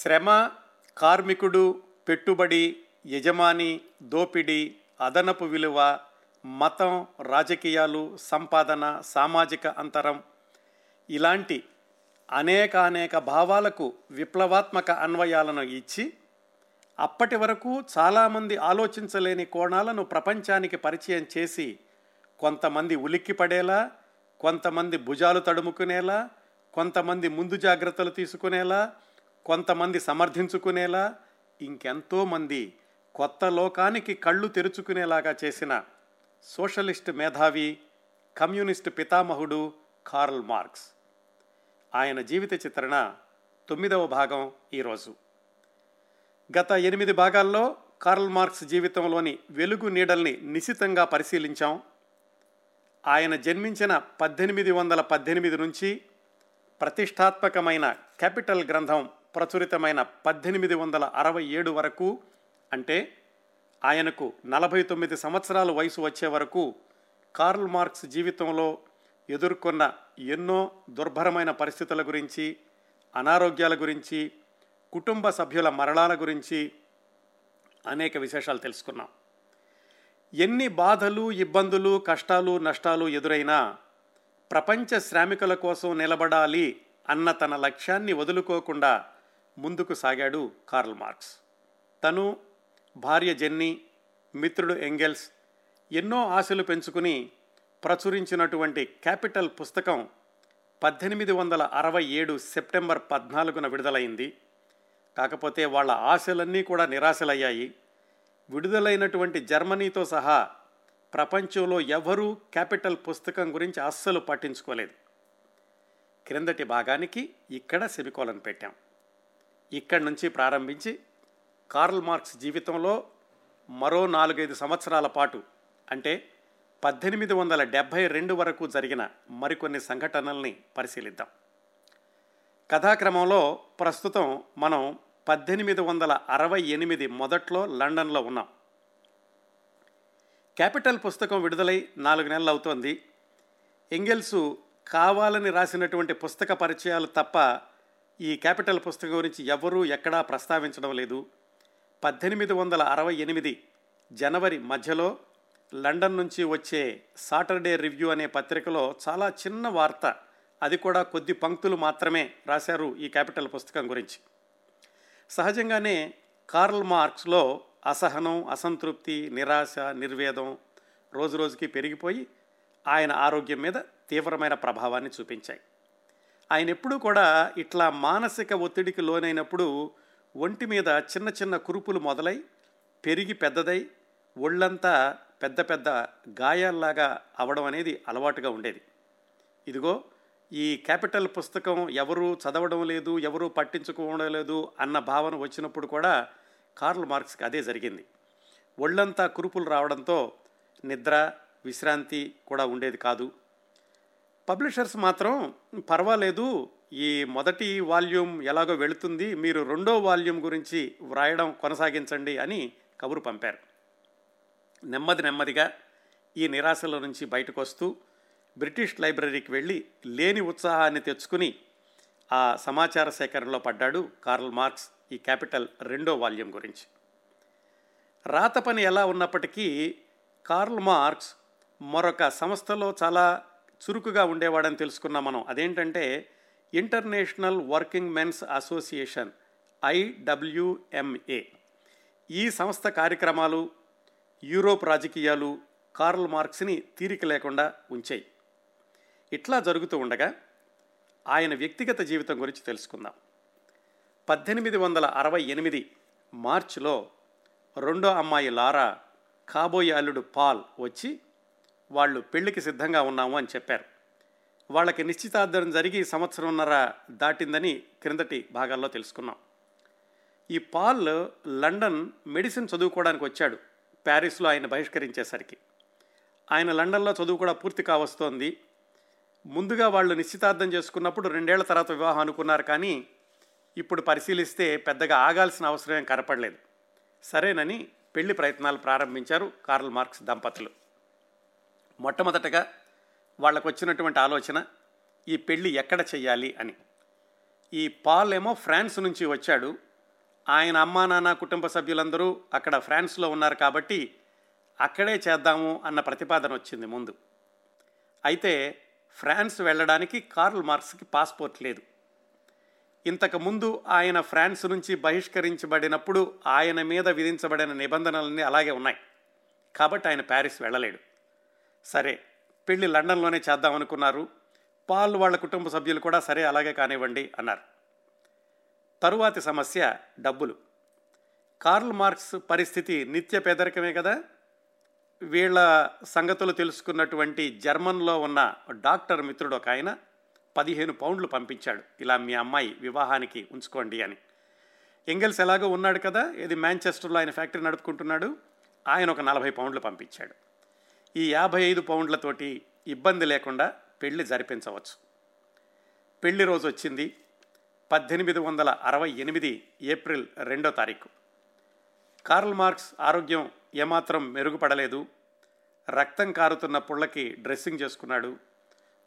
శ్రమ కార్మికుడు పెట్టుబడి యజమాని దోపిడీ అదనపు విలువ మతం రాజకీయాలు సంపాదన సామాజిక అంతరం. ఇలాంటి అనేకానేక అనేక భావాలకు విప్లవాత్మక అన్వయాలను ఇచ్చి అప్పటి వరకు చాలామంది ఆలోచించలేని కోణాలను ప్రపంచానికి పరిచయం చేసి కొంతమంది ఉలిక్కిపడేలా కొంతమంది భుజాలు తడుముకునేలా కొంతమంది ముందు జాగ్రత్తలు తీసుకునేలా కొంతమంది సమర్థించుకునేలా ఇంకెంతోమంది కొత్త లోకానికి కళ్ళు తెరుచుకునేలాగా చేసిన సోషలిస్ట్ మేధావి కమ్యూనిస్ట్ పితామహుడు కార్ల్ మార్క్స్. ఆయన జీవిత చిత్రణ తొమ్మిదవ భాగం ఈరోజు గత ఎనిమిది భాగాల్లో కార్ల్ మార్క్స్ జీవితంలోని వెలుగు నీడల్ని నిశితంగా పరిశీలించాం. ఆయన జన్మించిన పద్దెనిమిది వందల పద్దెనిమిది నుంచి ప్రతిష్టాత్మకమైన క్యాపిటల్ గ్రంథం ప్రచురితమైన పద్దెనిమిది వందల అరవై ఏడు వరకు అంటే ఆయనకు నలభై తొమ్మిది సంవత్సరాల వయసు వచ్చే వరకు కార్ల్ మార్క్స్ జీవితంలో ఎదుర్కొన్న ఎన్నో దుర్భరమైన పరిస్థితుల గురించి అనారోగ్యాల గురించి కుటుంబ సభ్యుల మరణాల గురించి అనేక విశేషాలు తెలుసుకున్నాం. ఎన్ని బాధలు ఇబ్బందులు కష్టాలు నష్టాలు ఎదురైనా ప్రపంచ శ్రామికుల కోసం నిలబడాలి అన్న తన లక్ష్యాన్ని వదులుకోకుండా ముందుకు సాగాడు కార్ల్ మార్క్స్. తను భార్య జెన్నీ మిత్రుడు ఎంగెల్స్ ఎన్నో ఆశలు పెంచుకుని ప్రచురించినటువంటి క్యాపిటల్ పుస్తకం పద్దెనిమిది వందల అరవై ఏడు సెప్టెంబర్ పద్నాలుగున విడుదలైంది. కాకపోతే వాళ్ళ ఆశలన్నీ కూడా నిరాశలయ్యాయి. విడుదలైనటువంటి జర్మనీతో సహా ప్రపంచంలో ఎవరూ క్యాపిటల్ పుస్తకం గురించి అస్సలు పట్టించుకోలేదు. క్రిందటి భాగానికి ఇక్కడ సెమికోలను పెట్టాం. ఇక్కడి నుంచి ప్రారంభించి కార్ల్ మార్క్స్ జీవితంలో మరో నాలుగైదు సంవత్సరాల పాటు అంటే పద్దెనిమిది వందల డెబ్భై రెండు వరకు జరిగిన మరికొన్ని సంఘటనల్ని పరిశీలిద్దాం. కథాక్రమంలో ప్రస్తుతం మనం పద్దెనిమిది వందల అరవై ఎనిమిది మొదట్లో లండన్లో ఉన్నాం. క్యాపిటల్ పుస్తకం విడుదలై నాలుగు నెలలు అవుతోంది. ఎంగెల్సు కావాలని రాసినటువంటి పుస్తక పరిచయాలు తప్ప ఈ క్యాపిటల్ పుస్తకం గురించి ఎవరూ ఎక్కడా ప్రస్తావించడం లేదు. పద్దెనిమిది వందల అరవై ఎనిమిది జనవరి మధ్యలో లండన్ నుంచి వచ్చే సాటర్డే రివ్యూ అనే పత్రికలో చాలా చిన్న వార్త అది కూడా కొద్ది పంక్తులు మాత్రమే రాశారు ఈ క్యాపిటల్ పుస్తకం గురించి. సహజంగానే కార్ల్ మార్క్స్లో అసహనం అసంతృప్తి నిరాశ నిర్వేదం రోజు రోజుకి పెరిగిపోయి ఆయన ఆరోగ్యం మీద తీవ్రమైన ప్రభావాన్ని చూపించాయి. ఆయన ఎప్పుడూ కూడా ఇట్లా మానసిక ఒత్తిడికి లోనైనప్పుడు ఒంటి మీద చిన్న చిన్న కురుపులు మొదలై పెరిగి పెద్దదై ఒళ్ళంతా పెద్ద పెద్ద గాయాల్లాగా అవడం అనేది అలవాటుగా ఉండేది. ఇదిగో ఈ క్యాపిటల్ పుస్తకం ఎవరు చదవడం లేదు ఎవరు పట్టించుకోవడం లేదు అన్న భావన వచ్చినప్పుడు కూడా కార్ల్ మార్క్స్కి అదే జరిగింది. ఒళ్ళంతా కురుపులు రావడంతో నిద్ర విశ్రాంతి కూడా ఉండేది కాదు. పబ్లిషర్స్ మాత్రం పర్వాలేదు ఈ మొదటి వాల్యూమ్ ఎలాగో వెళుతుంది మీరు రెండో వాల్యూమ్ గురించి వ్రాయడం కొనసాగించండి అని కబురు పంపారు. నెమ్మది నెమ్మదిగా ఈ నిరాశల నుంచి బయటకు వస్తూ బ్రిటిష్ లైబ్రరీకి వెళ్ళి లేని ఉత్సాహాన్ని తెచ్చుకుని ఆ సమాచార సేకరణలో పడ్డాడు కార్ల్ మార్క్స్ ఈ క్యాపిటల్ రెండో వాల్యూమ్ గురించి. రాత పని ఎలా ఉన్నప్పటికీ కార్ల్ మార్క్స్ మరొక సంస్థలో చాలా చురుకుగా ఉండేవాడని తెలుసుకున్నాం మనం. అదేంటంటే International Working Men's Association IWMA ఈ సంస్థ కార్యక్రమాలు యూరోప్ రాజకీయాలు కార్ల్ మార్క్స్ని తీరిక లేకుండా ఉంచాయి. ఇట్లా జరుగుతూ ఉండగా ఆయన వ్యక్తిగత జీవితం గురించి తెలుసుకుందాం. పద్దెనిమిది వందల అరవై ఎనిమిది మార్చిలో రెండో అమ్మాయి లారా కాబోయే అల్లుడు పాల్ వచ్చి వాళ్ళు పెళ్ళికి సిద్ధంగా ఉన్నాము అని చెప్పారు. వాళ్ళకి నిశ్చితార్థం జరిగి సంవత్సరంన్నర దాటిందని క్రిందటి భాగాల్లో తెలుసుకున్నాం. ఈ పాల్ లండన్ మెడిసిన్ చదువుకోవడానికి వచ్చాడు. ప్యారిస్లో ఆయన బహిష్కరించేసరికి. ఆయన లండన్లో చదువు కూడా పూర్తి కావస్తోంది. ముందుగా వాళ్ళు నిశ్చితార్థం చేసుకున్నప్పుడు రెండేళ్ళ తర్వాత వివాహం అనుకున్నారు కానీ ఇప్పుడు పరిశీలిస్తే పెద్దగా ఆగాల్సిన అవసరం కనపడలేదు. సరేనని పెళ్ళి ప్రయత్నాలు ప్రారంభించారు కార్ల్ మార్క్స్ దంపతులు. మొట్టమొదటగా వాళ్ళకు వచ్చినటువంటి ఆలోచన ఈ పెళ్ళి ఎక్కడ చెయ్యాలి? అని. ఈ పాల్ ఏమో ఫ్రాన్స్ నుంచి వచ్చాడు. ఆయన అమ్మా నాన్న కుటుంబ సభ్యులందరూ అక్కడ ఫ్రాన్స్లో ఉన్నారు కాబట్టి అక్కడే చేద్దాము అన్న ప్రతిపాదన వచ్చింది ముందు. అయితే ఫ్రాన్స్ వెళ్ళడానికి కార్ల్ మార్క్స్కి పాస్పోర్ట్ లేదు. ఇంతకు ముందు ఆయన ఫ్రాన్స్ నుంచి బహిష్కరించబడినప్పుడు ఆయన మీద విధించబడిన నిబంధనలన్నీ అలాగే ఉన్నాయి. కాబట్టి ఆయన ప్యారిస్ వెళ్ళలేడు. సరే పెళ్ళి లండన్లోనే చేద్దామనుకున్నారు పాల్ వాళ్ళ కుటుంబ సభ్యులు కూడా సరే అలాగే కానివ్వండి అన్నారు. తరువాతి సమస్య డబ్బులు. కార్ల్ మార్క్స్ పరిస్థితి నిత్య పేదరికమే కదా? వీళ్ళ సంగతులు తెలుసుకున్నటువంటి జర్మన్లో ఉన్న డాక్టర్ మిత్రుడు ఒక ఆయన పదిహేను పౌండ్లు పంపించాడు. ఇలా మీ అమ్మాయి వివాహానికి ఉంచుకోండి అని. ఎంగెల్స్ ఎలాగో ఉన్నాడు కదా? ఇది మాంచెస్టర్లో ఆయన ఫ్యాక్టరీ నడుపుకుంటున్నాడు? ఆయన ఒక నలభై పౌండ్లు పంపించాడు. ఈ యాభై ఐదు పౌండ్లతోటి ఇబ్బంది లేకుండా పెళ్ళి జరిపించవచ్చు. పెళ్ళి రోజు వచ్చింది పద్దెనిమిది వందల అరవై ఎనిమిది ఏప్రిల్ రెండో తారీఖు. కార్ల్ మార్క్స్ ఆరోగ్యం ఏమాత్రం మెరుగుపడలేదు. రక్తం కారుతున్న పుళ్ళకి డ్రెస్సింగ్ చేసుకున్నాడు.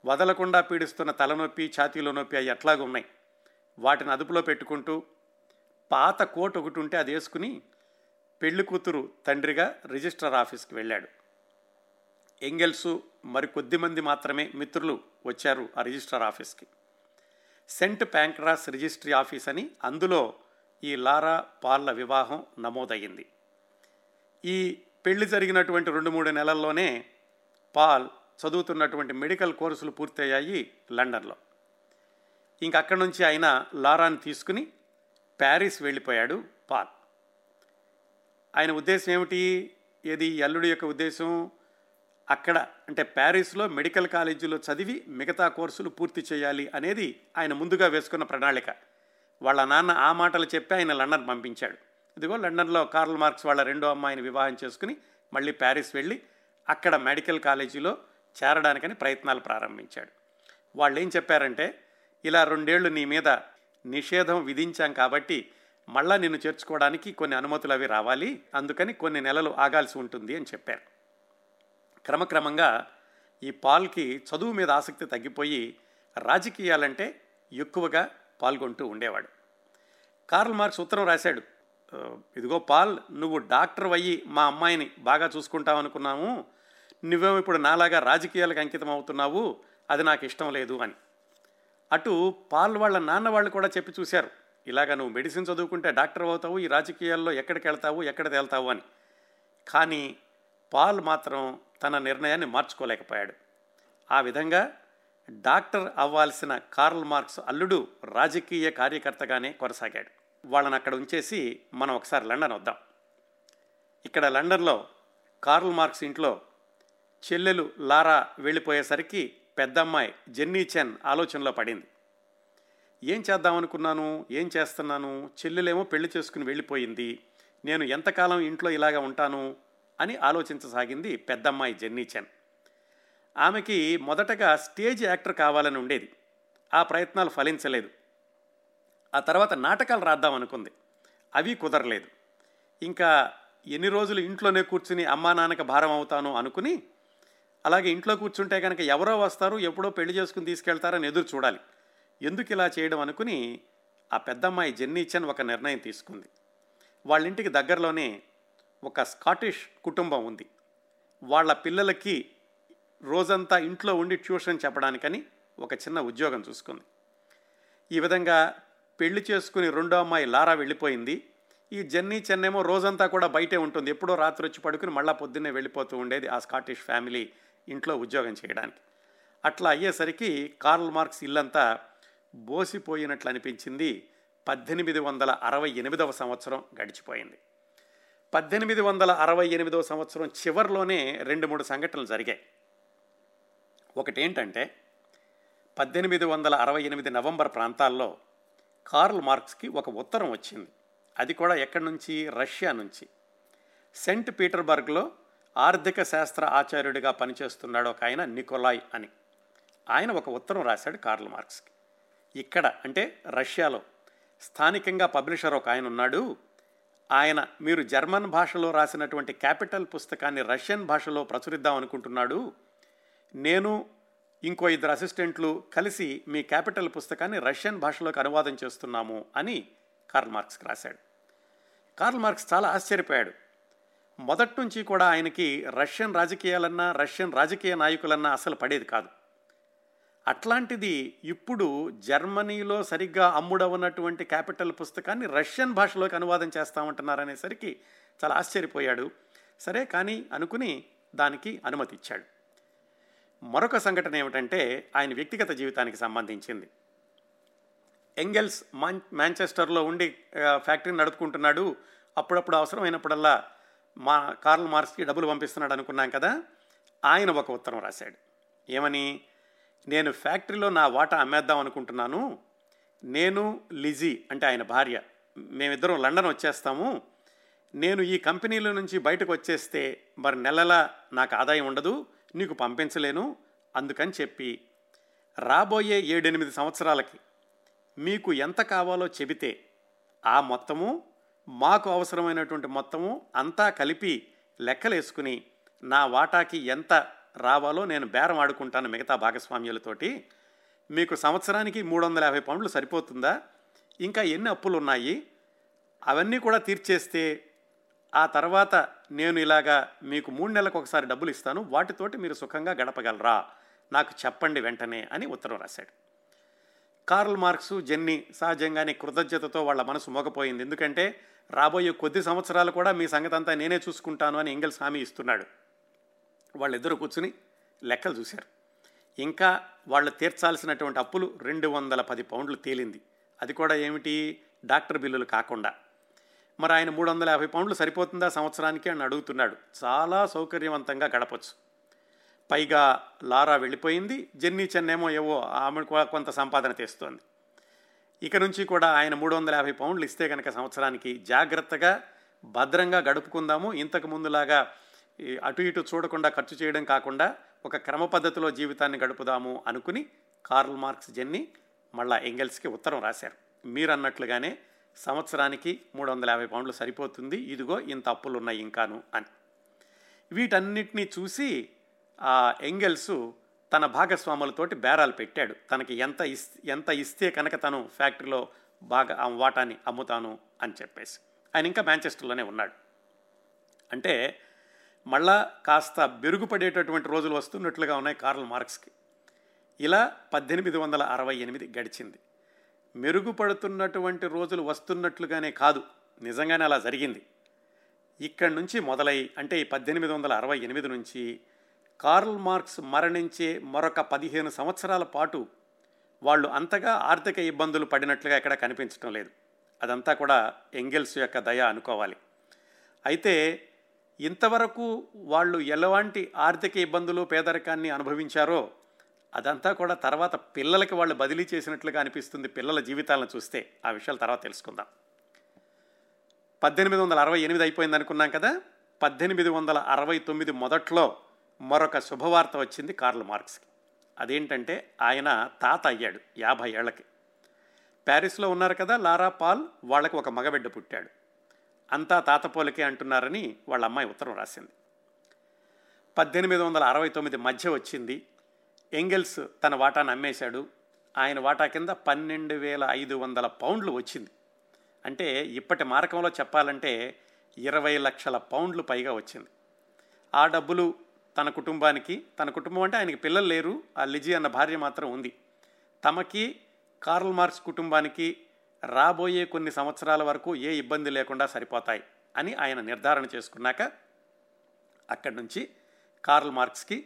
వదలకుండా పీడిస్తున్న తలనొప్పి ఛాతీలో నొప్పి అవి ఎట్లాగా ఉన్నాయి. వాటిని అదుపులో పెట్టుకుంటూ పాత కోట్ ఒకటి ఉంటే అది వేసుకుని పెళ్ళి కూతురు తండ్రిగా రిజిస్ట్రార్ ఆఫీస్కి వెళ్ళాడు. ఎంగెల్సు మరి కొద్ది మంది మాత్రమే మిత్రులు వచ్చారు ఆ రిజిస్ట్రార్ ఆఫీస్కి. సెంట్ ప్యాంక్రాస్ రిజిస్ట్రీ ఆఫీస్ అని అందులో ఈ లారా పాల్ల వివాహం నమోదయ్యింది. ఈ పెళ్ళి జరిగినటువంటి రెండు మూడు నెలల్లోనే పాల్ చదువుతున్నటువంటి మెడికల్ కోర్సులు పూర్తయ్యాయి లండన్లో. ఇంక అక్కడి నుంచి ఆయన లారాని తీసుకుని ప్యారిస్ వెళ్ళిపోయాడు పాల్. ఆయన ఉద్దేశం ఏమిటి? ఏది? అల్లుడి యొక్క ఉద్దేశం? అక్కడ అంటే ప్యారిస్లో మెడికల్ కాలేజీలో చదివి మిగతా కోర్సులు పూర్తి చేయాలి అనేది ఆయన ముందుగా వేసుకున్న ప్రణాళిక. వాళ్ళ నాన్న ఆ మాటలు చెప్పి ఆయన లండన్ పంపించాడు. ఇదిగో లండన్లో కార్ల్ మార్క్స్ వాళ్ళ రెండో అమ్మాయిని వివాహం చేసుకుని మళ్ళీ ప్యారిస్ వెళ్ళి అక్కడ మెడికల్ కాలేజీలో చేరడానికని ప్రయత్నాలు ప్రారంభించాడు. వాళ్ళు ఏం చెప్పారంటే ఇలా రెండేళ్ళు నీ మీద నిషేధం విధించాం కాబట్టి మళ్ళా నిన్ను చేర్చుకోవడానికి కొన్ని అనుమతులు అవి రావాలి. అందుకని కొన్ని నెలలు ఆగాల్సి ఉంటుంది అని చెప్పారు. క్రమక్రమంగా ఈ పాల్కి చదువు మీద ఆసక్తి తగ్గిపోయి రాజకీయాలంటే ఎక్కువగా పాల్గొంటూ ఉండేవాడు. కార్ల్ మార్క్స్ ఉత్తరం రాశాడు ఇదిగో పాల్ నువ్వు డాక్టర్ అయ్యి మా అమ్మాయిని బాగా చూసుకుంటావు అనుకున్నాము. నువ్వేమో ఇప్పుడు నాలాగా రాజకీయాలకు అంకితం అవుతున్నావు అది నాకు ఇష్టం లేదు అని. అటు పాల్ వాళ్ళ నాన్న వాళ్ళు కూడా చెప్పి చూశారు ఇలాగ నువ్వు మెడిసిన్ చదువుకుంటే డాక్టర్ అవుతావు ఈ రాజకీయాల్లో ఎక్కడికి వెళ్తావు ఎక్కడ తేల్తావు అని. కానీ పాల్ మాత్రం తన నిర్ణయాన్ని మార్చుకోలేకపోయాడు. ఆ విధంగా డాక్టర్ అవ్వాల్సిన కార్ల్ మార్క్స్ అల్లుడు రాజకీయ కార్యకర్తగానే కొనసాగాడు. వాళ్ళని అక్కడ ఉంచేసి మనం ఒకసారి లండన్ వద్దాం. ఇక్కడ లండన్లో కార్ల్ మార్క్స్ ఇంట్లో చెల్లెలు లారా వెళ్ళిపోయేసరికి పెద్దమ్మాయి జెన్నీ చెన్ ఆలోచనలో పడింది. ఏం చేద్దామనుకున్నాను? ఏం చేస్తున్నాను? చెల్లెలేమో పెళ్ళి చేసుకుని వెళ్ళిపోయింది. నేను ఎంతకాలం ఇంట్లో ఇలాగ ఉంటాను? అని ఆలోచించసాగింది పెద్దమ్మాయి జెన్నీ చెన్. ఆమెకి మొదటగా స్టేజ్ యాక్టర్ కావాలని ఉండేది. ఆ ప్రయత్నాలు ఫలించలేదు. ఆ తర్వాత నాటకాలు రాద్దాం అనుకుంది. అవి కుదరలేదు. ఇంకా ఎన్ని రోజులు ఇంట్లోనే కూర్చుని అమ్మా నాన్నకి భారం అవుతాను అనుకుని అలాగే ఇంట్లో కూర్చుంటే కనుక ఎవరో వస్తారు ఎప్పుడో పెళ్ళి చేసుకుని తీసుకెళ్తారని ఎదురు చూడాలి. ఎందుకు ఇలా చేయడం అనుకుని ఆ పెద్దమ్మాయి జెన్నీచన్ ఒక నిర్ణయం తీసుకుంది. వాళ్ళ ఇంటికి దగ్గరలోనే ఒక స్కాటిష్ కుటుంబం ఉంది. వాళ్ళ పిల్లలకి రోజంతా ఇంట్లో ఉండి ట్యూషన్ చెప్పడానికని ఒక చిన్న ఉద్యోగం చూసుకుంది. ఈ విధంగా పెళ్ళి చేసుకుని రెండో అమ్మాయి లారా వెళ్ళిపోయింది. ఈ జెన్నీ చెన్నేమో రోజంతా కూడా బయటే ఉంటుంది. ఎప్పుడో రాత్రి వచ్చి పడుకుని మళ్ళా పొద్దున్నే వెళ్ళిపోతూ ఉండేది ఆ స్కాటిష్ ఫ్యామిలీ ఇంట్లో ఉద్యోగం చేయడానికి. అట్లా అయ్యేసరికి కార్ల్ మార్క్స్ ఇల్లంతా బోసిపోయినట్లు అనిపించింది పద్దెనిమిది వందల అరవై ఎనిమిదవ సంవత్సరం గడిచిపోయింది. పద్దెనిమిది వందల అరవై ఎనిమిదో సంవత్సరం చివరిలోనే రెండు మూడు సంఘటనలు జరిగాయి. ఒకటేంటంటే పద్దెనిమిది వందల అరవై ఎనిమిది నవంబర్ ప్రాంతాల్లో కార్ల్ మార్క్స్కి ఒక ఉత్తరం వచ్చింది. అది కూడా ఎక్కడి నుంచి? రష్యా నుంచి. సెంట్ పీటర్బర్గ్లో ఆర్థిక శాస్త్ర ఆచార్యుడిగా పనిచేస్తున్నాడు ఒక ఆయన నికోలాయ్ అని. ఆయన ఒక ఉత్తరం రాశాడు కార్ల్ మార్క్స్కి. ఇక్కడ అంటే రష్యాలో స్థానికంగా పబ్లిషర్ ఒక ఆయన ఉన్నాడు. ఆయన మీరు జర్మన్ భాషలో రాసినటువంటి క్యాపిటల్ పుస్తకాన్ని రష్యన్ భాషలో ప్రచురిద్దాం అనుకుంటున్నాడు. నేను ఇంకో ఇద్దరు అసిస్టెంట్లు కలిసి మీ క్యాపిటల్ పుస్తకాన్ని రష్యన్ భాషలోకి అనువాదం చేస్తున్నాము అని కార్ల్ మార్క్స్కి రాశాడు. కార్ల్ మార్క్స్ చాలా ఆశ్చర్యపోయాడు. మొదటి నుంచి కూడా ఆయనకి రష్యన్ రాజకీయాలన్నా రష్యన్ రాజకీయ నాయకులన్నా అసలు పడేది కాదు. అట్లాంటిది ఇప్పుడు జర్మనీలో సరిగ్గా అమ్ముడవున్నటువంటి క్యాపిటల్ పుస్తకాన్ని రష్యన్ భాషలోకి అనువాదం చేస్తామంటున్నారనేసరికి చాలా ఆశ్చర్యపోయాడు. సరే కానీ అనుకుని దానికి అనుమతి ఇచ్చాడు మరొక సంఘటన ఏమిటంటే ఆయన వ్యక్తిగత జీవితానికి సంబంధించింది. ఎంగెల్స్ మాన్ మాంచెస్టర్లో ఉండి ఫ్యాక్టరీని నడుపుకుంటున్నాడు. అప్పుడప్పుడు అవసరమైనప్పుడల్లా మా కార్ల్ మార్క్స్కి డబ్బులు పంపిస్తున్నాడు అనుకున్నాం కదా ఆయన ఒక ఉత్తరం రాశాడు. ఏమని? నేను ఫ్యాక్టరీలో నా వాటా అమ్మేద్దాం అనుకుంటున్నాను. నేను లిజీ అంటే ఆయన భార్య. మేమిద్దరం లండన్ వచ్చేస్తాము. నేను ఈ కంపెనీల నుంచి బయటకు వచ్చేస్తే మరి నెలలా నాకు ఆదాయం ఉండదు నీకు పంపించలేను అందుకని చెప్పి రాబోయే ఏడెనిమిది సంవత్సరాలకి మీకు ఎంత కావాలో చెబితే ఆ మొత్తము మాకు అవసరమైనటువంటి మొత్తము అంతా కలిపి లెక్కలేసుకుని నా వాటాకి ఎంత రావాలో నేను బేరం ఆడుకుంటాను మిగతా భాగస్వామ్యులతోటి. మీకు సంవత్సరానికి మూడు వందల యాభై పౌండ్లు సరిపోతుందా? ఇంకా ఎన్ని అప్పులు ఉన్నాయి అవన్నీ కూడా తీర్చేస్తే ఆ తర్వాత నేను ఇలాగా మీకు మూడు నెలలకు ఒకసారి డబ్బులు ఇస్తాను. వాటితోటి మీరు సుఖంగా గడపగలరా? నాకు చెప్పండి వెంటనే అని ఉత్తరం రాశాడు. కార్ల్ మార్క్స్ జెన్నీ సహజంగానే కృతజ్ఞతతో వాళ్ళ మనసు మోగపోయింది. ఎందుకంటే రాబోయే కొద్ది సంవత్సరాలు కూడా మీ సంగతంతా నేనే చూసుకుంటాను అని ఎంగల్స్ హామీ ఇస్తున్నాడు. వాళ్ళిద్దరు కూర్చుని లెక్కలు చూశారు. ఇంకా వాళ్ళు తీర్చాల్సినటువంటి అప్పులు రెండు వందల పది పౌండ్లు తేలింది. అది కూడా ఏమిటి? డాక్టర్ బిల్లులు కాకుండా. మరి ఆయన మూడు వందల యాభై పౌండ్లు సరిపోతుందా సంవత్సరానికి అని అడుగుతున్నాడు. చాలా సౌకర్యవంతంగా గడపచ్చు. పైగా లారా వెళ్ళిపోయింది. జెన్నీ చెన్నేమో ఏవో ఆమె కొంత సంపాదన తెస్తోంది. ఇక నుంచి కూడా ఆయన మూడు వందల యాభై పౌండ్లు ఇస్తే కనుక సంవత్సరానికి జాగ్రత్తగా భద్రంగా గడుపుకుందాము. ఇంతకు ముందులాగా లాగా అటు ఇటు చూడకుండా ఖర్చు చేయడం కాకుండా ఒక క్రమ పద్ధతిలో జీవితాన్ని గడుపుదాము అనుకుని కార్ల్ మార్క్స్ జెన్ని మళ్ళా ఎంగెల్స్కి ఉత్తరం రాశారు. మీరు అన్నట్లుగానే సంవత్సరానికి మూడు వందల యాభై పౌండ్లు సరిపోతుంది. ఇదిగో ఇంత అప్పులు ఉన్నాయి ఇంకాను అని. వీటన్నిటినీ చూసి ఆ ఎంగెల్స్ తన భాగస్వాములతోటి బేరాలు పెట్టాడు. తనకి ఎంత ఇస్ ఎంత ఇస్తే కనుక తను ఫ్యాక్టరీలో బాగా వాటాని అమ్ముతాను అని చెప్పేసి. ఆయన ఇంకా మ్యాంచెస్టర్లోనే ఉన్నాడు. అంటే మళ్ళా కాస్త బెరుగుపడేటటువంటి రోజులు వస్తున్నట్లుగా ఉన్నాయి కార్ల్ మార్క్స్కి. ఇలా పద్దెనిమిది వందల అరవై ఎనిమిది గడిచింది. మెరుగుపడుతున్నటువంటి రోజులు వస్తున్నట్లుగానే కాదు నిజంగానే అలా జరిగింది. ఇక్కడి నుంచి మొదలై అంటే ఈ పద్దెనిమిది వందల అరవై ఎనిమిది నుంచి కార్ల్ మార్క్స్ మరణించే మరొక పదిహేను సంవత్సరాల పాటు వాళ్ళు అంతగా ఆర్థిక ఇబ్బందులు పడినట్లుగా ఎక్కడ కనిపించడం లేదు. అదంతా కూడా ఎంగెల్స్ యొక్క దయ అనుకోవాలి. అయితే ఇంతవరకు వాళ్ళు ఎలాంటి ఆర్థిక ఇబ్బందులు పేదరికాన్ని అనుభవించారో అదంతా కూడా తర్వాత పిల్లలకి వాళ్ళు బదిలీ చేసినట్లుగా అనిపిస్తుంది పిల్లల జీవితాలను చూస్తే. ఆ విషయాలు తర్వాత తెలుసుకుందాం. పద్దెనిమిది వందల అరవై ఎనిమిది అయిపోయింది అనుకున్నాం కదా? పద్దెనిమిది వందల అరవై తొమ్మిది మొదట్లో మరొక శుభవార్త వచ్చింది కార్ల్ మార్క్స్కి. అదేంటంటే ఆయన తాత అయ్యాడు యాభై ఏళ్ళకి. ప్యారిస్లో ఉన్నారు కదా లారా పాల్ వాళ్ళకి ఒక మగబిడ్డ పుట్టాడు. అంతా తాత పోలికే అంటున్నారని వాళ్ళ అమ్మాయి ఉత్తరం రాసింది. పద్దెనిమిది వందల అరవై తొమ్మిది మధ్య వచ్చింది. ఎంగెల్స్ తన వాటాను అమ్మేశాడు. ఆయన వాటా కింద పన్నెండు వేల ఐదు వందల పౌండ్లు వచ్చింది. అంటే ఇప్పటి మారకంలో చెప్పాలంటే ఇరవై లక్షల పౌండ్లు పైగా వచ్చింది. ఆ డబ్బులు తన కుటుంబానికి తన కుటుంబం అంటే ఆయనకి పిల్లలు లేరు. ఆ లిజీ అన్న భార్య మాత్రం ఉంది. తమకి కార్ల్ మార్క్స్ కుటుంబానికి రాబోయే కొన్ని సంవత్సరాల వరకు ఏ ఇబ్బంది లేకుండా సరిపోతాయి అని ఆయన నిర్ధారణ చేసుకున్నాక అక్కడి నుంచి కార్ల్ మార్క్స్కి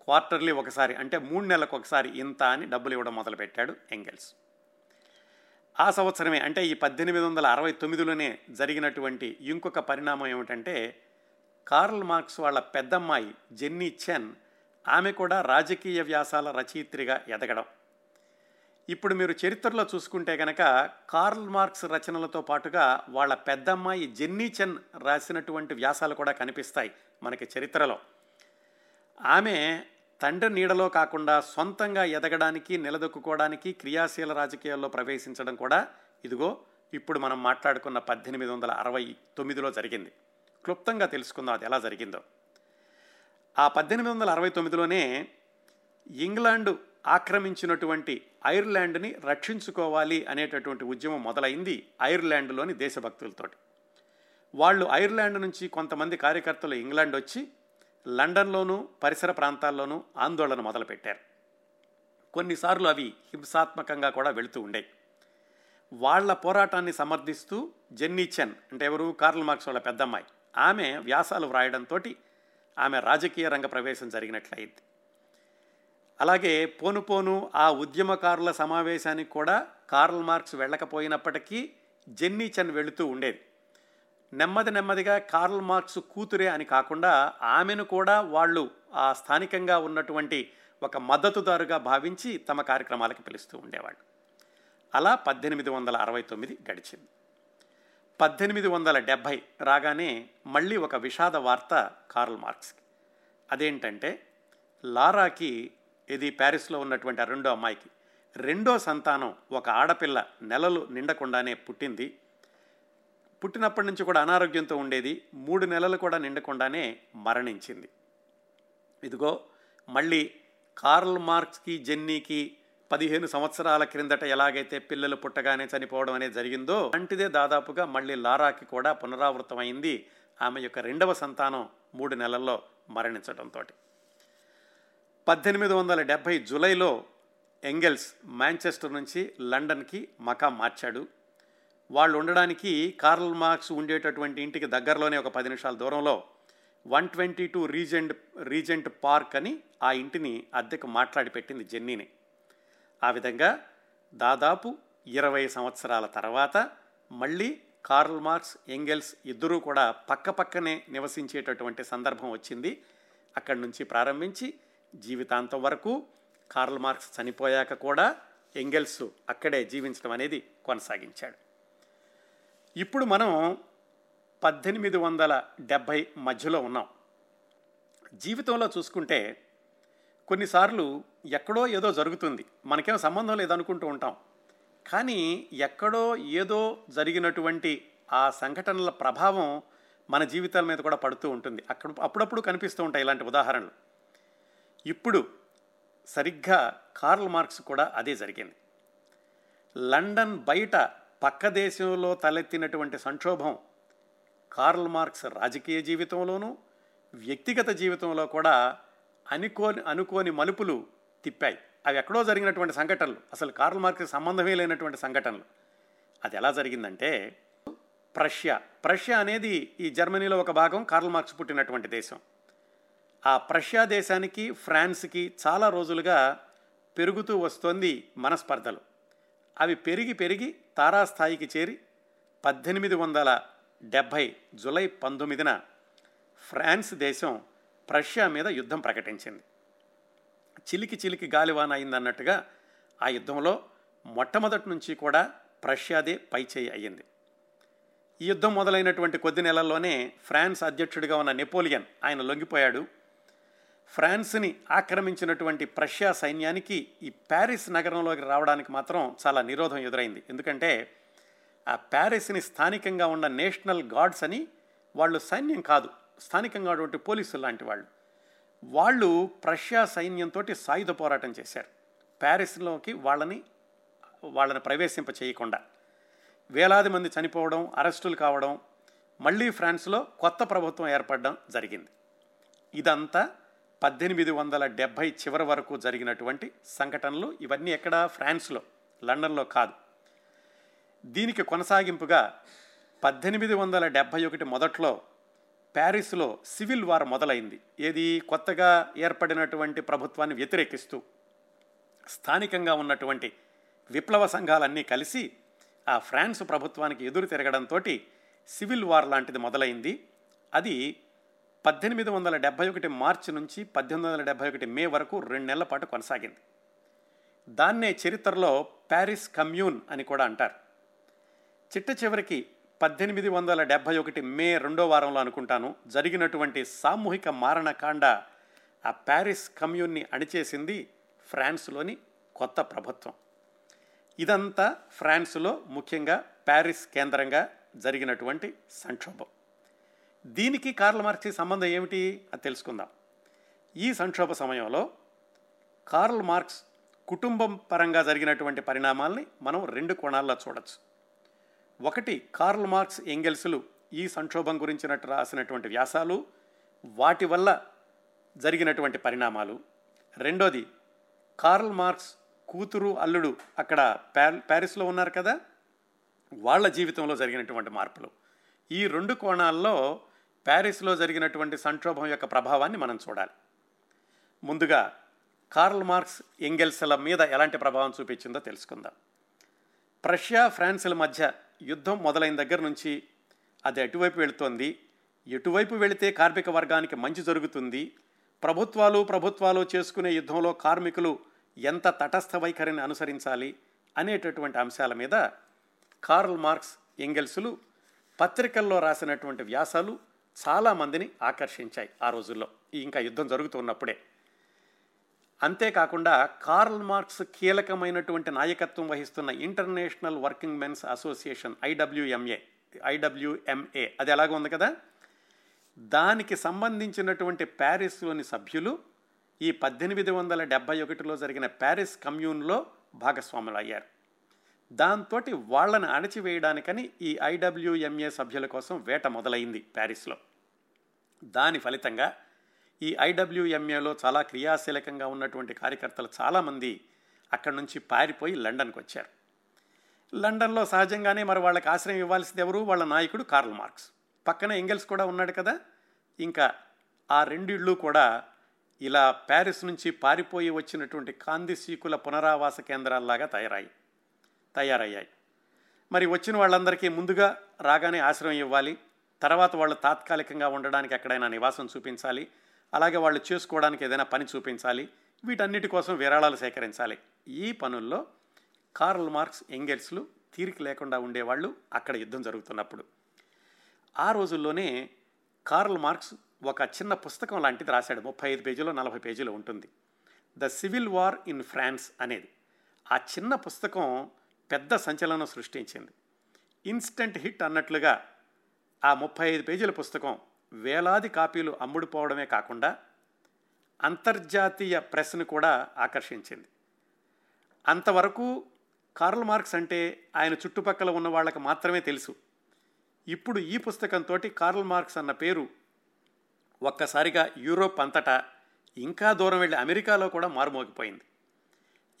క్వార్టర్లీ ఒకసారి అంటే మూడు నెలలకు ఒకసారి ఇంత అని డబ్బులు ఇవ్వడం మొదలుపెట్టాడు ఎంగెల్స్. ఆ సంవత్సరమే అంటే ఈ పద్దెనిమిది వందల అరవై తొమ్మిదిలోనే జరిగినటువంటి ఇంకొక పరిణామం ఏమిటంటే కార్ల్ మార్క్స్ వాళ్ళ పెద్దమ్మాయి జెన్నీ చెన్ ఆమె కూడా రాజకీయ వ్యాసాల రచయిత్రిగా ఎదగడం. ఇప్పుడు మీరు చరిత్రలో చూసుకుంటే కనుక కార్ల్ మార్క్స్ రచనలతో పాటుగా వాళ్ళ పెద్దమ్మాయి జెన్నీ చెన్ రాసినటువంటి వ్యాసాలు కూడా కనిపిస్తాయి మనకి చరిత్రలో. ఆమె తండ్రి నీడలో కాకుండా సొంతంగా ఎదగడానికి నిలదొక్కుకోవడానికి క్రియాశీల రాజకీయాల్లో ప్రవేశించడం కూడా ఇదిగో ఇప్పుడు మనం మాట్లాడుకున్న పద్దెనిమిది వందల అరవై తొమ్మిదిలో జరిగింది. క్లుప్తంగా తెలుసుకుందాం అది ఎలా జరిగిందో. ఆ పద్దెనిమిది వందల అరవై తొమ్మిదిలోనే ఇంగ్లాండు ఆక్రమించినటువంటి ఐర్లాండ్ని రక్షించుకోవాలి అనేటటువంటి ఉద్యమం మొదలైంది ఐర్లాండ్లోని దేశభక్తులతోటి. వాళ్ళు ఐర్లాండ్ నుంచి కొంతమంది కార్యకర్తలు ఇంగ్లాండ్ వచ్చి లండన్లోనూ పరిసర ప్రాంతాల్లోనూ ఆందోళన మొదలుపెట్టారు. కొన్నిసార్లు అవి హింసాత్మకంగా కూడా వెళుతూ ఉండేవి. వాళ్ళ పోరాటాన్ని సమర్థిస్తూ జెన్నీచెన్ అంటే ఎవరు? కార్ల్ మార్క్స్ వాళ్ళ పెద్దమ్మాయి. ఆమె వ్యాసాలు వ్రాయడంతో ఆమె రాజకీయ రంగ ప్రవేశం జరిగినట్లయింది. అలాగే పోను పోను ఆ ఉద్యమకారుల సమావేశానికి కూడా కార్ల్ మార్క్స్ వెళ్ళకపోయినప్పటికీ జెన్నీచెన్ వెళుతూ ఉండేది. నెమ్మది నెమ్మదిగా కార్ల్ మార్క్స్ కూతురే అని కాకుండా ఆమెను కూడా వాళ్ళు ఆ స్థానికంగా ఉన్నటువంటి ఒక మద్దతుదారుగా భావించి తమ కార్యక్రమాలకు పిలుస్తూ ఉండేవాళ్ళు. అలా పద్దెనిమిది వందల అరవై తొమ్మిది గడిచింది. పద్దెనిమిది వందల డెబ్భై రాగానే మళ్ళీ ఒక విషాద వార్త కార్ల్ మార్క్స్కి. అదేంటంటే లారాకి ఇది ప్యారిస్లో ఉన్నటువంటి ఆ రెండో అమ్మాయికి. రెండో సంతానం ఒక ఆడపిల్ల నెలలు నిండకుండానే పుట్టింది. పుట్టినప్పటి నుంచి కూడా అనారోగ్యంతో ఉండేది. మూడు నెలలు కూడా నిండకుండానే మరణించింది. ఇదిగో మళ్ళీ కార్ల్ మార్క్స్కి జెన్నీకి పదిహేను సంవత్సరాల క్రిందట ఎలాగైతే పిల్లలు పుట్టగానే చనిపోవడం అనేది జరిగిందో అంటిదే దాదాపుగా మళ్ళీ లారాకి కూడా పునరావృతమైంది. ఆమె యొక్క రెండవ సంతానం మూడు నెలల్లో మరణించడంతో పద్దెనిమిది వందల డెబ్భై జూలైలో ఎంగెల్స్ మాంచెస్టర్ నుంచి లండన్కి మకా మార్చాడు. వాళ్ళు ఉండడానికి కార్ల్ మార్క్స్ ఉండేటటువంటి ఇంటికి దగ్గరలోనే ఒక పది నిమిషాల దూరంలో one twenty two Regent Regent Park అని ఆ ఇంటిని అద్దెకు మాట్లాడి పెట్టింది జెన్నీని. ఆ విధంగా దాదాపు ఇరవై సంవత్సరాల తర్వాత మళ్ళీ కార్ల్ మార్క్స్ ఎంగెల్స్ ఇద్దరూ కూడా పక్క పక్కనే నివసించేటటువంటి సందర్భం వచ్చింది. అక్కడి నుంచి ప్రారంభించి జీవితాంతం వరకు కార్ల్ మార్క్స్ చనిపోయాక కూడా ఎంగెల్స్ అక్కడే జీవించడం అనేది కొనసాగించాడు. ఇప్పుడు మనం పద్దెనిమిది వందల డెబ్భై మధ్యలో ఉన్నాం. జీవితంలో చూసుకుంటే కొన్నిసార్లు ఎక్కడో ఏదో జరుగుతుంది. మనకేం సంబంధం లేదనుకుంటూ ఉంటాం. కానీ ఎక్కడో ఏదో జరిగినటువంటి ఆ సంఘటనల ప్రభావం మన జీవితాల మీద కూడా పడుతూ ఉంటుంది. అక్కడ అప్పుడప్పుడు కనిపిస్తూ ఉంటాయి ఇలాంటి ఉదాహరణలు. ఇప్పుడు సరిగ్గా కార్ల్ మార్క్స్ కూడా అదే జరిగింది. లండన్ బయట పక్క దేశంలో తలెత్తినటువంటి సంక్షోభం కార్ల్ మార్క్స్ రాజకీయ జీవితంలోనూ వ్యక్తిగత జీవితంలో కూడా అనుకోని అనుకోని మలుపులు తిప్పాయి. అవి ఎక్కడో జరిగినటువంటి సంఘటనలు. అసలు కార్ల్ మార్క్స్ సంబంధమే లేనటువంటి సంఘటనలు. అది ఎలా జరిగిందంటే ప్రష్యా ప్రష్యా అనేది ఈ జర్మనీలో ఒక భాగం కార్ల్ మార్క్స్ పుట్టినటువంటి దేశం. ఆ ప్రష్యా దేశానికి ఫ్రాన్స్కి చాలా రోజులుగా పెరుగుతూ వస్తోంది మనస్పర్ధలు. అవి పెరిగి పెరిగి తారాస్థాయికి చేరి పద్దెనిమిది వందల డెబ్భై జులై పంతొమ్మిదిన ఫ్రాన్స్ దేశం ప్రష్యా మీద యుద్ధం ప్రకటించింది. చిలికి చిలికి గాలివాన అయిందన్నట్టుగా ఆ యుద్ధంలో మొట్టమొదటి నుంచి కూడా ప్రష్యాదే పైచేయి అయ్యింది. ఈ యుద్ధం మొదలైనటువంటి కొద్ది నెలల్లోనే ఫ్రాన్స్ అధ్యక్షుడిగా ఉన్న నెపోలియన్ ఆయన లొంగిపోయాడు. ఫ్రాన్స్ని ఆక్రమించినటువంటి ప్రష్యా సైన్యానికి ఈ ప్యారిస్ నగరంలోకి రావడానికి మాత్రం చాలా నిరోధం ఎదురైంది. ఎందుకంటే ఆ ప్యారిస్ని స్థానికంగా ఉన్న నేషనల్ గార్డ్స్ అని వాళ్ళు సైన్యం కాదు స్థానికంగా ఉన్నటువంటి పోలీసులు లాంటి వాళ్ళు. వాళ్ళు ప్రష్యా సైన్యంతో సాయుధ పోరాటం చేశారు. ప్యారిస్లోకి వాళ్ళని వాళ్ళని ప్రవేశింప చేయకుండా. వేలాది మంది చనిపోవడం అరెస్టులు కావడం మళ్ళీ ఫ్రాన్స్లో కొత్త ప్రభుత్వం ఏర్పడడం జరిగింది. ఇదంతా పద్దెనిమిది వందల డెబ్భై చివరి వరకు జరిగినటువంటి సంఘటనలు ఇవన్నీ ఎక్కడ ఫ్రాన్స్లో లండన్లో కాదు. దీనికి కొనసాగింపుగా పద్దెనిమిది వందల డెబ్భై ఒకటి మొదట్లో ప్యారిస్లో సివిల్ వార్ మొదలైంది. ఏది కొత్తగా ఏర్పడినటువంటి ప్రభుత్వాన్ని వ్యతిరేకిస్తూ స్థానికంగా ఉన్నటువంటి విప్లవ సంఘాలన్నీ కలిసి ఆ ఫ్రాన్స్ ప్రభుత్వానికి ఎదురు తిరగడంతో సివిల్ వార్ లాంటిది మొదలైంది. అది పద్దెనిమిది వందల డెబ్భై ఒకటి మార్చి నుంచి పద్దెనిమిది వందల డెబ్భై ఒకటి మే వరకు రెండు నెలల పాటు కొనసాగింది. దాన్నే చరిత్రలో ప్యారిస్ కమ్యూన్ అని కూడా అంటారు. చిట్ట చివరికి పద్దెనిమిది వందల డెబ్భై ఒకటి మే రెండో వారంలో అనుకుంటాను జరిగినటువంటి సామూహిక మారణకాండ ఆ ప్యారిస్ కమ్యూన్ని అణిచేసింది ఫ్రాన్స్లోని కొత్త ప్రభుత్వం. ఇదంతా ఫ్రాన్స్లో ముఖ్యంగా ప్యారిస్ కేంద్రంగా జరిగినటువంటి సంక్షోభం. దీనికి కార్ల మార్క్స్కి సంబంధం ఏమిటి అది తెలుసుకుందాం. ఈ సంక్షోభ సమయంలో కార్ల్ మార్క్స్ కుటుంబం పరంగా జరిగినటువంటి పరిణామాల్ని మనం రెండు కోణాల్లో చూడొచ్చు. ఒకటి కార్ల్ మార్క్స్ ఎంగెల్స్లు ఈ సంక్షోభం గురించినట్టు రాసినటువంటి వ్యాసాలు వాటి వల్ల జరిగినటువంటి పరిణామాలు. రెండోది కార్ల్ మార్క్స్ కూతురు అల్లుడు అక్కడ ప్యారిస్లో ఉన్నారు కదా? వాళ్ళ జీవితంలో జరిగినటువంటి మార్పులు. ఈ రెండు కోణాల్లో ప్యారిస్లో జరిగినటువంటి సంక్షోభం యొక్క ప్రభావాన్ని మనం చూడాలి. ముందుగా కార్ల్ మార్క్స్ ఎంగెల్స్ల మీద ఎలాంటి ప్రభావం చూపించిందో తెలుసుకుందాం. ప్రష్యా ఫ్రాన్స్ల మధ్య యుద్ధం మొదలైన దగ్గర నుంచి అది ఎటువైపు వెళుతోంది. ఎటువైపు వెళితే కార్మిక వర్గానికి మంచి జరుగుతుంది? ప్రభుత్వాలు ప్రభుత్వాలు చేసుకునే యుద్ధంలో కార్మికులు ఎంత తటస్థ వైఖరిని అనుసరించాలి అనేటటువంటి అంశాల మీద కార్ల్ మార్క్స్ ఎంగెల్స్లు పత్రికల్లో రాసినటువంటి వ్యాసాలు చాలామందిని ఆకర్షించాయి ఆ రోజుల్లో. ఇంకా యుద్ధం జరుగుతున్నప్పుడే అంతేకాకుండా కార్ల్ మార్క్స్ కీలకమైనటువంటి నాయకత్వం వహిస్తున్న International Working Men's Association IWMA IWMA. అది ఎలాగ ఉంది కదా? దానికి సంబంధించినటువంటి ప్యారిస్లోని సభ్యులు ఈ పద్దెనిమిది వందల డెబ్బై ఒకటిలో జరిగిన ప్యారిస్ కమ్యూన్లో భాగస్వాములు అయ్యారు దాంతో వాళ్ళని అణచివేయడానికని ఈ ఐడబ్ల్యూఎంఏ సభ్యుల కోసం వేట మొదలైంది ప్యారిస్లో. దాని ఫలితంగా ఈ ఐడబ్ల్యూఎంఏలో చాలా క్రియాశీలకంగా ఉన్నటువంటి కార్యకర్తలు చాలామంది అక్కడి నుంచి పారిపోయి లండన్కి వచ్చారు. లండన్లో సహజంగానే మరి వాళ్ళకి ఆశ్రయం ఇవ్వాల్సింది ఎవరు? వాళ్ళ నాయకుడు కార్ల్ మార్క్స్. పక్కన ఎంగెల్స్ కూడా ఉన్నాడు కదా? ఇంకా ఆ రెండిళ్ళు కూడా ఇలా ప్యారిస్ నుంచి పారిపోయి వచ్చినటువంటి కాందిసీకుల పునరావాస కేంద్రాల్లాగా తయారయ్యాయి తయారయ్యాయి. మరి వచ్చిన వాళ్ళందరికీ ముందుగా రాగానే ఆశ్రయం ఇవ్వాలి. తర్వాత వాళ్ళు తాత్కాలికంగా ఉండడానికి ఎక్కడైనా నివాసం చూపించాలి. అలాగే వాళ్ళు చేసుకోవడానికి ఏదైనా పని చూపించాలి. వీటన్నిటి కోసం విరాళాలు సేకరించాలి. ఈ పనుల్లో కార్ల్ మార్క్స్ ఎంగెల్స్లు తీరిక లేకుండా ఉండేవాళ్ళు అక్కడ యుద్ధం జరుగుతున్నప్పుడు. ఆ రోజుల్లోనే కార్ల్ మార్క్స్ ఒక చిన్న పుస్తకం లాంటిది రాశాడు. ముప్పై ఐదు పేజీలో నలభై పేజీలో ఉంటుంది. The Civil War in France అనేది. ఆ చిన్న పుస్తకం పెద్ద సంచలనం సృష్టించింది. ఇన్స్టంట్ హిట్ అన్నట్లుగా ఆ ముప్పై ఐదు పేజీల పుస్తకం వేలాది కాపీలు అమ్ముడుపోవడమే కాకుండా అంతర్జాతీయ ప్రెస్ను కూడా ఆకర్షించింది. అంతవరకు కార్ల్ మార్క్స్ అంటే ఆయన చుట్టుపక్కల ఉన్న వాళ్ళకి మాత్రమే తెలుసు. ఇప్పుడు ఈ పుస్తకంతో కార్ల్ మార్క్స్ అన్న పేరు ఒక్కసారిగా యూరోప్ అంతటా ఇంకా దూరం వెళ్ళి అమెరికాలో కూడా మారుమోగిపోయింది.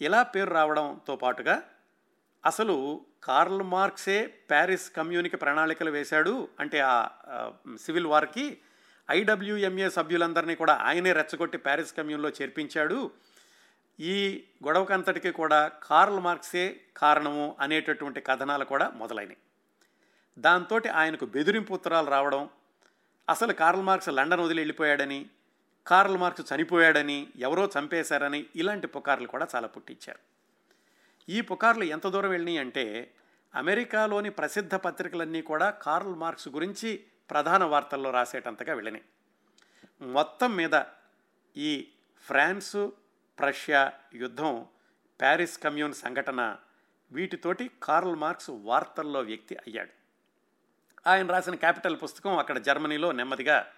ఇలా పేరు రావడంతో పాటుగా అసలు కార్ల్ మార్క్సే ప్యారిస్ కమ్యూనిక ప్రణాళికలు వేశాడు అంటే ఆ సివిల్ వార్కి. ఐడబ్ల్యూఎంఏ సభ్యులందరినీ కూడా ఆయనే రెచ్చగొట్టి ప్యారిస్ కమ్యూన్లో చేర్పించాడు. ఈ గొడవకంతటికి కూడా కార్ల్ మార్క్సే కారణము అనేటటువంటి కథనాలు కూడా మొదలైనవి దాంతో ఆయనకు బెదిరింపు ఉత్తరాలు రావడం అసలు కార్ల్ మార్క్స్ లండన్ వదిలి వెళ్ళిపోయాడని కార్ల్ మార్క్స్ చనిపోయాడని ఎవరో చంపేశారని ఇలాంటి పుకార్లు కూడా చాలా పుట్టించారు. ఈ పుకార్లు ఎంత దూరం వెళ్ళినాయి అంటే అమెరికాలోని ప్రసిద్ధ పత్రికలన్నీ కూడా కార్ల్ మార్క్స్ గురించి ప్రధాన వార్తల్లో రాసేటంతగా వెళ్ళినాయి. మొత్తం మీద ఈ ఫ్రాన్సు ప్రష్యా యుద్ధం ప్యారిస్ కమ్యూన్ సంఘటన వీటితోటి కార్ల్ మార్క్స్ వార్తల్లో వ్యక్తి అయ్యాడు. ఆయన రాసిన క్యాపిటల్ పుస్తకం అక్కడ జర్మనీలో నెమ్మదిగా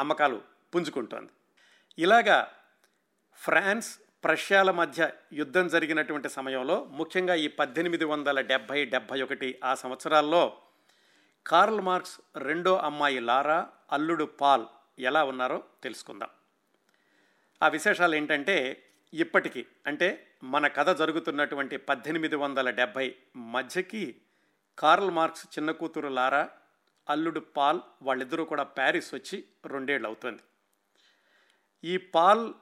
అమ్మకాలు పుంజుకుంటోంది. ఇలాగా ఫ్రాన్స్ ప్రష్యాల మధ్య యుద్ధం జరిగినటువంటి సమయంలో ముఖ్యంగా ఈ పద్దెనిమిది వందల డెబ్భై డెబ్భై ఒకటి ఆ సంవత్సరాల్లో కార్ల్ మార్క్స్ రెండో అమ్మాయి లారా అల్లుడు పాల్ ఎలా ఉన్నారో తెలుసుకుందాం. ఆ విశేషాలు ఏంటంటే ఇప్పటికీ అంటే మన కథ జరుగుతున్నటువంటి పద్దెనిమిది వందల డెబ్భై మధ్యకి కార్ల్ మార్క్స్ చిన్న కూతురు లారా అల్లుడు పాల్ వాళ్ళిద్దరూ కూడా ప్యారిస్ వచ్చి రెండేళ్ళు అవుతుంది ఈ పాల్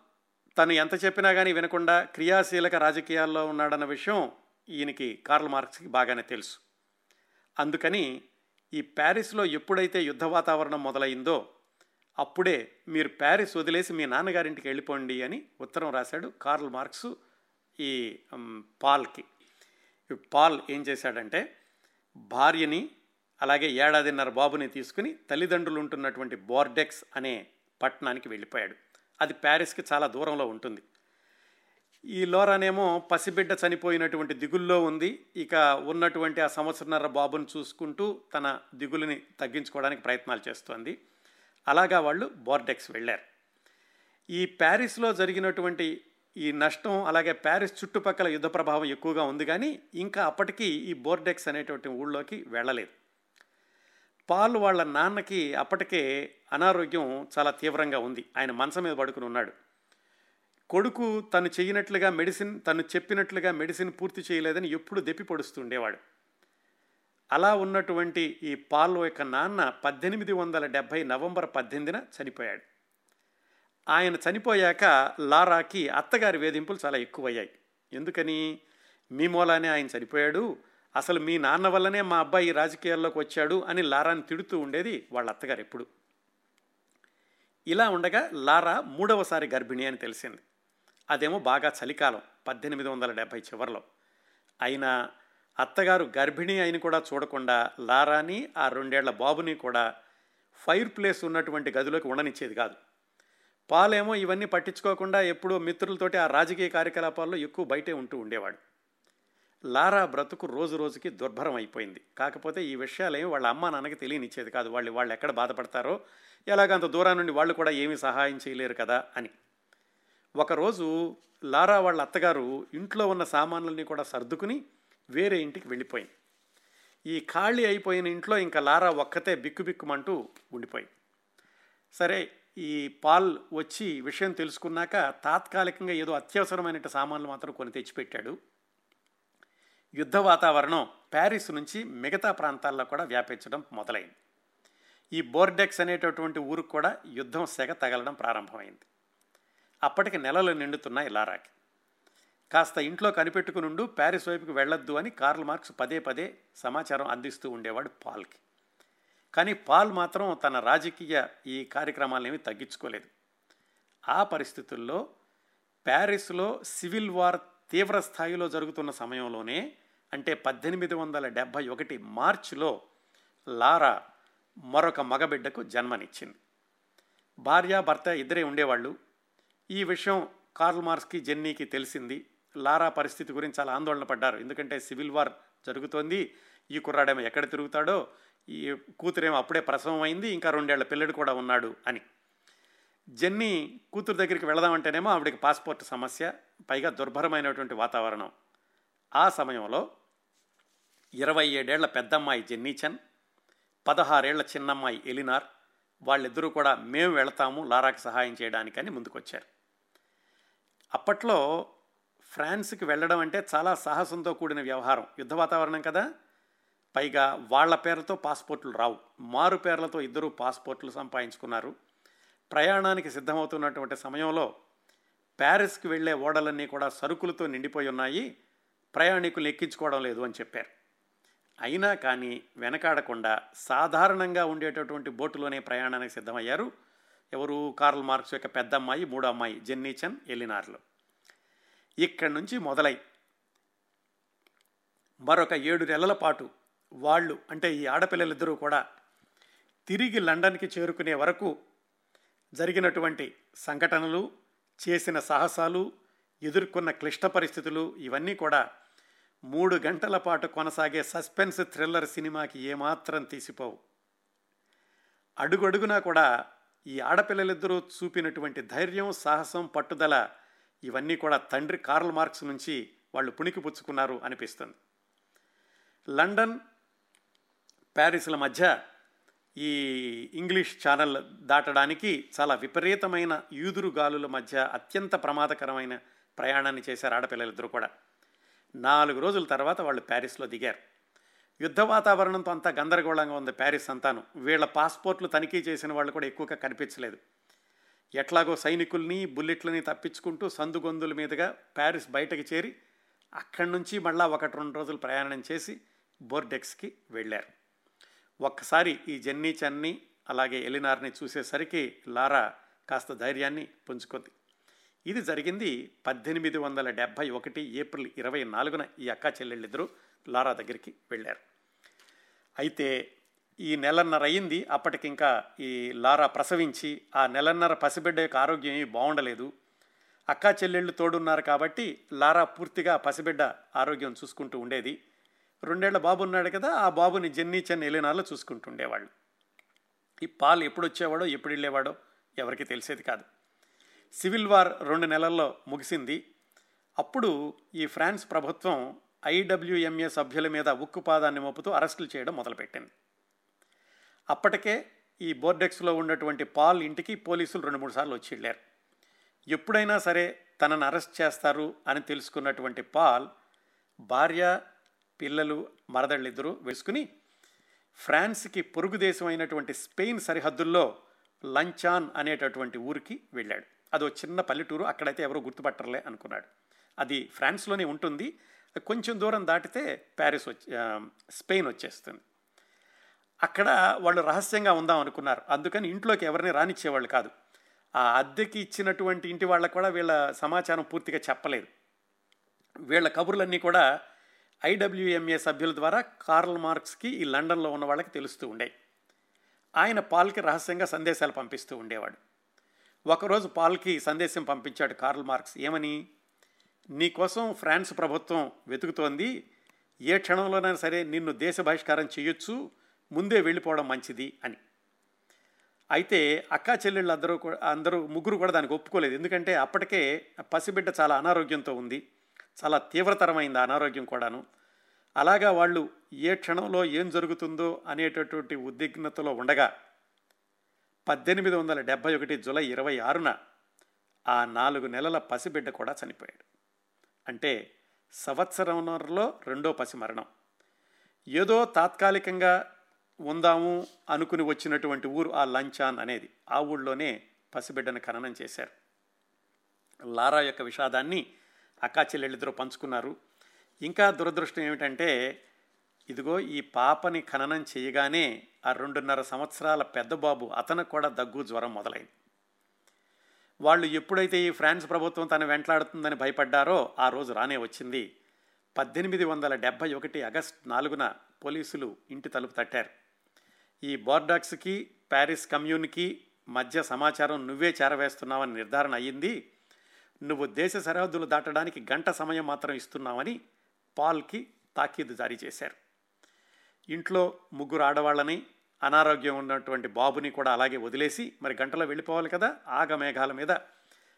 తను ఎంత చెప్పినా కానీ వినకుండా క్రియాశీలక రాజకీయాల్లో ఉన్నాడన్న విషయం ఈయనకి కార్ల్ మార్క్స్కి బాగానే తెలుసు. అందుకని ఈ ప్యారిస్లో ఎప్పుడైతే యుద్ధ వాతావరణం మొదలైందో అప్పుడే మీరు ప్యారిస్ వదిలేసి మీ నాన్నగారింటికి వెళ్ళిపోండి అని ఉత్తరం రాశాడు కార్ల్ మార్క్స్ ఈ పాల్కి. పాల్ ఏం చేశాడంటే భార్యని అలాగే ఏడాదిన్నర బాబుని తీసుకుని తల్లిదండ్రులు ఉంటున్నటువంటి బోర్డెక్స్ అనే పట్టణానికి వెళ్ళిపోయాడు. అది ప్యారిస్కి చాలా దూరంలో ఉంటుంది. ఈ లోరానేమో పసిబిడ్డ చనిపోయినటువంటి దిగుల్లో ఉంది. ఇక ఉన్నటువంటి ఆ సంవత్సరన్నర బాబుని చూసుకుంటూ తన దిగులుని తగ్గించుకోవడానికి ప్రయత్నాలు చేస్తోంది. అలాగా వాళ్ళు బోర్డెక్స్ వెళ్ళారు. ఈ ప్యారిస్లో జరిగినటువంటి ఈ నష్టం అలాగే ప్యారిస్ చుట్టుపక్కల యుద్ధ ప్రభావం ఎక్కువగా ఉంది కానీ ఇంకా అప్పటికీ ఈ బోర్డెక్స్ అనేటువంటి ఊళ్ళోకి వెళ్ళలేదు. పాల్ వాళ్ళ నాన్నకి అప్పటికే అనారోగ్యం చాలా తీవ్రంగా ఉంది. ఆయన మంచం మీద పడుకుని ఉన్నాడు. కొడుకు తను చేయనట్లుగా మెడిసిన్ తను చెప్పినట్లుగా మెడిసిన్ పూర్తి చేయలేదని ఎప్పుడు దెప్పి పొడుస్తుండేవాడు అలా ఉన్నటువంటి ఈ పాల్ యొక్క నాన్న పద్దెనిమిది వందల డెబ్భై నవంబర్ పద్దెనిమిదిన చనిపోయాడు. ఆయన చనిపోయాక లారాకి అత్తగారి వేధింపులు చాలా ఎక్కువయ్యాయి. ఎందుకని? మీ మూలానే ఆయన చనిపోయాడు. అసలు మీ నాన్న వల్లనే మా అబ్బాయి రాజకీయాల్లోకి వచ్చాడు అని లారాని తిడుతూ ఉండేది వాళ్ళ అత్తగారు ఎప్పుడు. ఇలా ఉండగా లారా మూడవసారి గర్భిణి అని తెలిసింది. అదేమో బాగా చలికాలం పద్దెనిమిది వందల డెబ్భై చివరిలో. అయినా అత్తగారు గర్భిణి అయిన కూడా చూడకుండా లారాని ఆ రెండేళ్ళ బాబుని కూడా ఫైర్ ప్లేస్ ఉన్నటువంటి గదిలోకి ఉండనిచ్చేది కాదు. పాలేమో ఇవన్నీ పట్టించుకోకుండా ఎప్పుడూ మిత్రులతోటి ఆ రాజకీయ కార్యకలాపాల్లో ఎక్కువ బయటే ఉంటూ ఉండేవాడు. లారా బ్రతుకు రోజు రోజుకి దుర్భరం అయిపోయింది. కాకపోతే ఈ విషయాలేమి వాళ్ళ అమ్మ నాన్నకి తెలియనిచ్చేది కాదు. వాళ్ళు వాళ్ళు ఎక్కడ బాధపడతారో ఎలాగంత దూరం నుండి వాళ్ళు కూడా ఏమీ సహాయం చేయలేరు కదా అని. ఒకరోజు లారా వాళ్ళ అత్తగారు ఇంట్లో ఉన్న సామాన్లన్నీ కూడా సర్దుకుని వేరే ఇంటికి వెళ్ళిపోయింది. ఈ ఖాళీ అయిపోయిన ఇంట్లో ఇంకా లారా ఒక్కతే బిక్కుబిక్కుమంటూ ఉండిపోయింది. సరే ఈ పాల్ వచ్చి విషయం తెలుసుకున్నాక తాత్కాలికంగా ఏదో అత్యవసరమైన సామాన్లు మాత్రం కొని తెచ్చిపెట్టాడు. యుద్ధ వాతావరణం ప్యారిస్ నుంచి మిగతా ప్రాంతాల్లో కూడా వ్యాపించడం మొదలైంది. ఈ బోర్డెక్స్ అనేటటువంటి ఊరికి కూడా యుద్ధం సెగ తగలడం ప్రారంభమైంది. అప్పటికి నెలలు నిండుతున్నాయి లారాకి. కాస్త ఇంట్లో కనిపెట్టుకునుండు ప్యారిస్ వైపుకి వెళ్ళొద్దు అని కార్ల్ మార్క్స్ పదే పదే సమాచారం అందిస్తూ ఉండేవాడు పాల్కి. కానీ పాల్ మాత్రం తన రాజకీయ ఈ కార్యక్రమాలనేమి తగ్గించుకోలేదు. ఆ పరిస్థితుల్లో ప్యారిస్లో సివిల్ వార్ తీవ్ర స్థాయిలో జరుగుతున్న సమయంలోనే అంటే పద్దెనిమిది వందల డెబ్భై ఒకటి మార్చిలో లారా మరొక మగబిడ్డకు జన్మనిచ్చింది. భార్య భర్త ఇద్దరే ఉండేవాళ్ళు. ఈ విషయం కార్ల్ మార్క్స్కి జెన్నీకి తెలిసింది. లారా పరిస్థితి గురించి చాలా ఆందోళన పడ్డారు. ఎందుకంటే సివిల్ వార్ జరుగుతోంది. ఈ కుర్రాడేమో ఎక్కడ తిరుగుతాడో ఈ కూతురేమో అప్పుడే ప్రసవం అయింది ఇంకా రెండేళ్ళ పిల్లడు కూడా ఉన్నాడు అని. జెన్నీ కూతురు దగ్గరికి వెళదామంటేనేమో ఆవిడకి పాస్పోర్ట్ సమస్య పైగా దుర్భరమైనటువంటి వాతావరణం. ఆ సమయంలో ఇరవై ఏడేళ్ళ పెద్దమ్మాయి జెన్నీచన్ పదహారేళ్ళ చిన్నమ్మాయి ఎలినార్ వాళ్ళిద్దరూ కూడా మేము వెళతాము లారాకి సహాయం చేయడానికని ముందుకొచ్చారు. అప్పట్లో ఫ్రాన్స్కి వెళ్ళడం అంటే చాలా సాహసంతో కూడిన వ్యవహారం. యుద్ధ వాతావరణం కదా? పైగా వాళ్ళ పేర్లతో పాస్పోర్ట్లు రావు. మారు పేర్లతో ఇద్దరు పాస్పోర్ట్లు సంపాదించుకున్నారు. ప్రయాణానికి సిద్ధమవుతున్నటువంటి సమయంలో ప్యారిస్కి వెళ్ళే ఓడలన్నీ కూడా సరుకులతో నిండిపోయి ఉన్నాయి. ప్రయాణికులు ఎక్కించుకోవడం లేదు అని చెప్పారు. అయినా కానీ వెనకాడకుండా సాధారణంగా ఉండేటటువంటి బోటులోనే ప్రయాణానికి సిద్ధమయ్యారు. ఎవరు? కార్ల్ మార్క్స్ యొక్క పెద్ద అమ్మాయి మూడో అమ్మాయి జెన్నీచన్ ఎలినార్లు. ఇక్కడి నుంచి మొదలై మరొక ఏడు నెలల పాటు వాళ్ళు అంటే ఈ ఆడపిల్లలిద్దరూ కూడా తిరిగి లండన్కి చేరుకునే వరకు జరిగినటువంటి సంఘటనలు చేసిన సాహసాలు ఎదుర్కొన్న క్లిష్ట పరిస్థితులు ఇవన్నీ కూడా మూడు గంటల పాటు కొనసాగే సస్పెన్స్ థ్రిల్లర్ సినిమాకి ఏమాత్రం తీసిపోవు. అడుగడుగునా కూడా ఈ ఆడపిల్లలిద్దరూ చూపినటువంటి ధైర్యం సాహసం పట్టుదల ఇవన్నీ కూడా తండ్రి కార్ల్ మార్క్స్ నుంచి వాళ్ళు పుణికి పుచ్చుకున్నారు అనిపిస్తుంది. లండన్ ప్యారిస్ల మధ్య ఈ ఇంగ్లీష్ ఛానల్ దాటడానికి చాలా విపరీతమైన ఈదురు గాలుల మధ్య అత్యంత ప్రమాదకరమైన ప్రయాణాన్ని చేశారు ఆడపిల్లలిద్దరూ కూడా. నాలుగు రోజుల తర్వాత వాళ్ళు ప్యారిస్లో దిగారు. యుద్ధ వాతావరణంతో అంతా గందరగోళంగా ఉంది ప్యారిస్ అంతాను. వీళ్ళ పాస్పోర్ట్లు తనిఖీ చేసిన వాళ్ళు కూడా ఎక్కువగా కనిపించలేదు. ఎట్లాగో సైనికుల్ని బుల్లెట్లని తప్పించుకుంటూ సందుగొందుల మీదుగా ప్యారిస్ బయటకు చేరి అక్కడి నుంచి మళ్ళా ఒకటి రెండు రోజులు ప్రయాణం చేసి బోర్డెక్స్కి వెళ్ళారు. ఒక్కసారి ఈ జెన్నీ చన్నీ అలాగే ఎలినార్ని చూసేసరికి లారా కాస్త ధైర్యాన్ని పుంజుకుంది. ఇది జరిగింది పద్దెనిమిది వందల డెబ్భై ఒకటి ఏప్రిల్ ఇరవై నాలుగున ఈ అక్కా చెల్లెళ్ళిద్దరూ లారా దగ్గరికి వెళ్ళారు. అయితే ఈ నెలన్నర అయింది. అప్పటికింకా ఈ లారా ప్రసవించి ఆ నెలన్నర పసిబిడ్డ యొక్క ఆరోగ్యం ఏమీ బాగుండలేదు. అక్కా చెల్లెళ్ళు తోడున్నారు కాబట్టి లారా పూర్తిగా పసిబిడ్డ ఆరోగ్యం చూసుకుంటూ ఉండేది. రెండేళ్ళ బాబు ఉన్నాడు కదా ఆ బాబుని జెన్నీ చెన్ ఎలినాలో చూసుకుంటూ ఉండేవాళ్ళు. ఈ పాలు ఎప్పుడు వచ్చేవాడో ఎప్పుడు వెళ్ళేవాడో ఎవరికి తెలిసేది కాదు. సివిల్ వార్ రెండు నెలల్లో ముగిసింది. అప్పుడు ఈ ఫ్రాన్స్ ప్రభుత్వం ఐడబ్ల్యూఎంఏ సభ్యుల మీద ఉక్కుపాదాన్ని మోపుతూ అరెస్టులు చేయడం మొదలుపెట్టింది. అప్పటికే ఈ బోర్డెక్స్లో ఉన్నటువంటి పాల్ ఇంటికి పోలీసులు రెండు మూడు సార్లు వచ్చి వెళ్ళారు. ఎప్పుడైనా సరే తనను అరెస్ట్ చేస్తారు అని తెలుసుకున్నటువంటి పాల్ భార్య పిల్లలు మరదళ్ళిద్దరూ వేసుకుని ఫ్రాన్స్కి పొరుగు దేశం అయినటువంటి స్పెయిన్ సరిహద్దుల్లో లంచాన్ అనేటటువంటి ఊరికి వెళ్ళాడు. అదో చిన్న పల్లెటూరు అక్కడైతే ఎవరో గుర్తుపట్టరలే అనుకున్నాడు. అది ఫ్రాన్స్లోనే ఉంటుంది. కొంచెం దూరం దాటితే ప్యారిస్ వచ్చి స్పెయిన్ వచ్చేస్తుంది. అక్కడ వాళ్ళు రహస్యంగా ఉందాం అనుకున్నారు. అందుకని ఇంట్లోకి ఎవరిని రానిచ్చేవాళ్ళు కాదు. ఆ అద్దెకి ఇచ్చినటువంటి ఇంటి వాళ్ళకు కూడా వీళ్ళ సమాచారం పూర్తిగా చెప్పలేదు. వీళ్ళ కబుర్లన్నీ కూడా ఐడబ్ల్యూఎంఏ సభ్యుల ద్వారా కార్ల్ మార్క్స్కి ఈ లండన్లో ఉన్న వాళ్ళకి తెలుస్తూ ఉండే ఆయన పాల్కి రహస్యంగా సందేశాలు పంపిస్తూ ఉండేవాడు. ఒకరోజు పాల్కి సందేశం పంపించాడు కార్ల్ మార్క్స్. ఏమని? నీకోసం ఫ్రాన్స్ ప్రభుత్వం వెతుకుతోంది. ఏ క్షణంలోనైనా సరే నిన్ను దేశ బహిష్కారం చేయొచ్చు. ముందే వెళ్ళిపోవడం మంచిది అని. అయితే అక్కా చెల్లెళ్ళు అందరూ అందరూ ముగ్గురు కూడా దానికి ఒప్పుకోలేదు. ఎందుకంటే అప్పటికే పసిబిడ్డ చాలా అనారోగ్యంతో ఉంది. చాలా తీవ్రతరమైంది అనారోగ్యం కూడాను. అలాగా వాళ్ళు ఏ క్షణంలో ఏం జరుగుతుందో అనేటటువంటి ఉద్విగ్నతలో ఉండగా పద్దెనిమిది వందల డెబ్భై ఒకటి జులై ఇరవై ఆరున ఆ నాలుగు నెలల పసిబిడ్డ కూడా చనిపోయాడు. అంటే సంవత్సరంలో రెండో పసి మరణం ఏదో తాత్కాలికంగా ఉందాము అనుకుని వచ్చినటువంటి ఊరు ఆ లంచాన్ అనేది ఆ ఊళ్ళోనే పసిబిడ్డను ఖననం చేశారు. లారా యొక్క విషాదాన్ని అక్కా చెల్లెళ్ళిద్దరూ పంచుకున్నారు. ఇంకా దురదృష్టం ఏమిటంటే ఇదిగో ఈ పాపని ఖననం చేయగానే ఆ రెండున్నర సంవత్సరాల పెద్దబాబు అతను అతనికి కూడా దగ్గు జ్వరం మొదలైంది. వాళ్ళు ఎప్పుడైతే ఈ ఫ్రాన్స్ ప్రభుత్వం తను వెంటలాడుతుందని భయపడ్డారో ఆ రోజు రానే వచ్చింది. పద్దెనిమిది వందల డెబ్భై ఒకటి ఆగస్ట్ నాలుగున పోలీసులు ఇంటి తలుపు తట్టారు. ఈ బోర్డాక్స్కి ప్యారిస్ కమ్యూన్కి మధ్య సమాచారం నువ్వే చేరవేస్తున్నావని నిర్ధారణ అయ్యింది. నువ్వు దేశ సరిహద్దులు దాటడానికి గంట సమయం మాత్రం ఇస్తున్నావని పాల్కి తాకీదు జారీ చేశారు. ఇంట్లో ముగ్గురు ఆడవాళ్ళని అనారోగ్యం ఉన్నటువంటి బాబుని కూడా అలాగే వదిలేసి మరి గంటలో వెళ్ళిపోవాలి కదా ఆగమేఘాల మీద.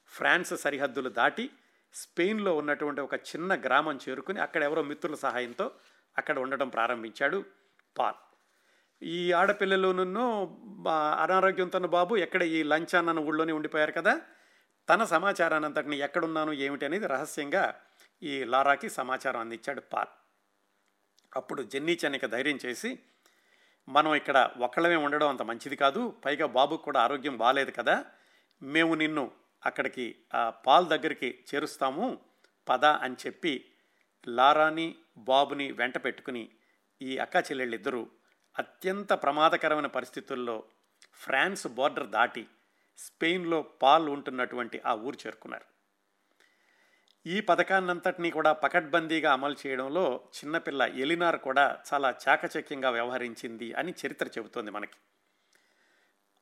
ఫ్రాన్స్ సరిహద్దులు దాటి స్పెయిన్లో ఉన్నటువంటి ఒక చిన్న గ్రామం చేరుకుని అక్కడ ఎవరో మిత్రుల సహాయంతో అక్కడ ఉండడం ప్రారంభించాడు పాల్. ఈ ఆడపిల్లలోనూ అనారోగ్యంతో బాబు ఎక్కడ ఈ లంచ్ అన్న ఊళ్ళోనే ఉండిపోయారు కదా. తన సమాచారాన్ని అంతటిని ఎక్కడున్నాను ఏమిటి అనేది రహస్యంగా ఈ లారాకి సమాచారం అందించాడు పాల్. అప్పుడు జెన్నీ చెన్నిక ధైర్యం చేసి మనం ఇక్కడ ఒక్కళ్ళమే ఉండడం అంత మంచిది కాదు పైగా బాబుకు కూడా ఆరోగ్యం బాగాలేదు కదా మేము నిన్ను అక్కడికి ఆ పాల్ దగ్గరికి చేరుస్తాము పద అని చెప్పి లారాని బాబుని వెంట పెట్టుకుని ఈ అక్క చెల్లెళ్ళిద్దరూ అత్యంత ప్రమాదకరమైన పరిస్థితుల్లో ఫ్రాన్స్ బోర్డర్ దాటి స్పెయిన్లో పాల్ ఉంటున్నటువంటి ఆ ఊరు చేరుకున్నారు. ఈ పథకాన్నంతటినీ కూడా పకడ్బందీగా అమలు చేయడంలో చిన్నపిల్ల ఎలినార్ కూడా చాలా చాకచక్యంగా వ్యవహరించింది అని చరిత్ర చెబుతోంది మనకి.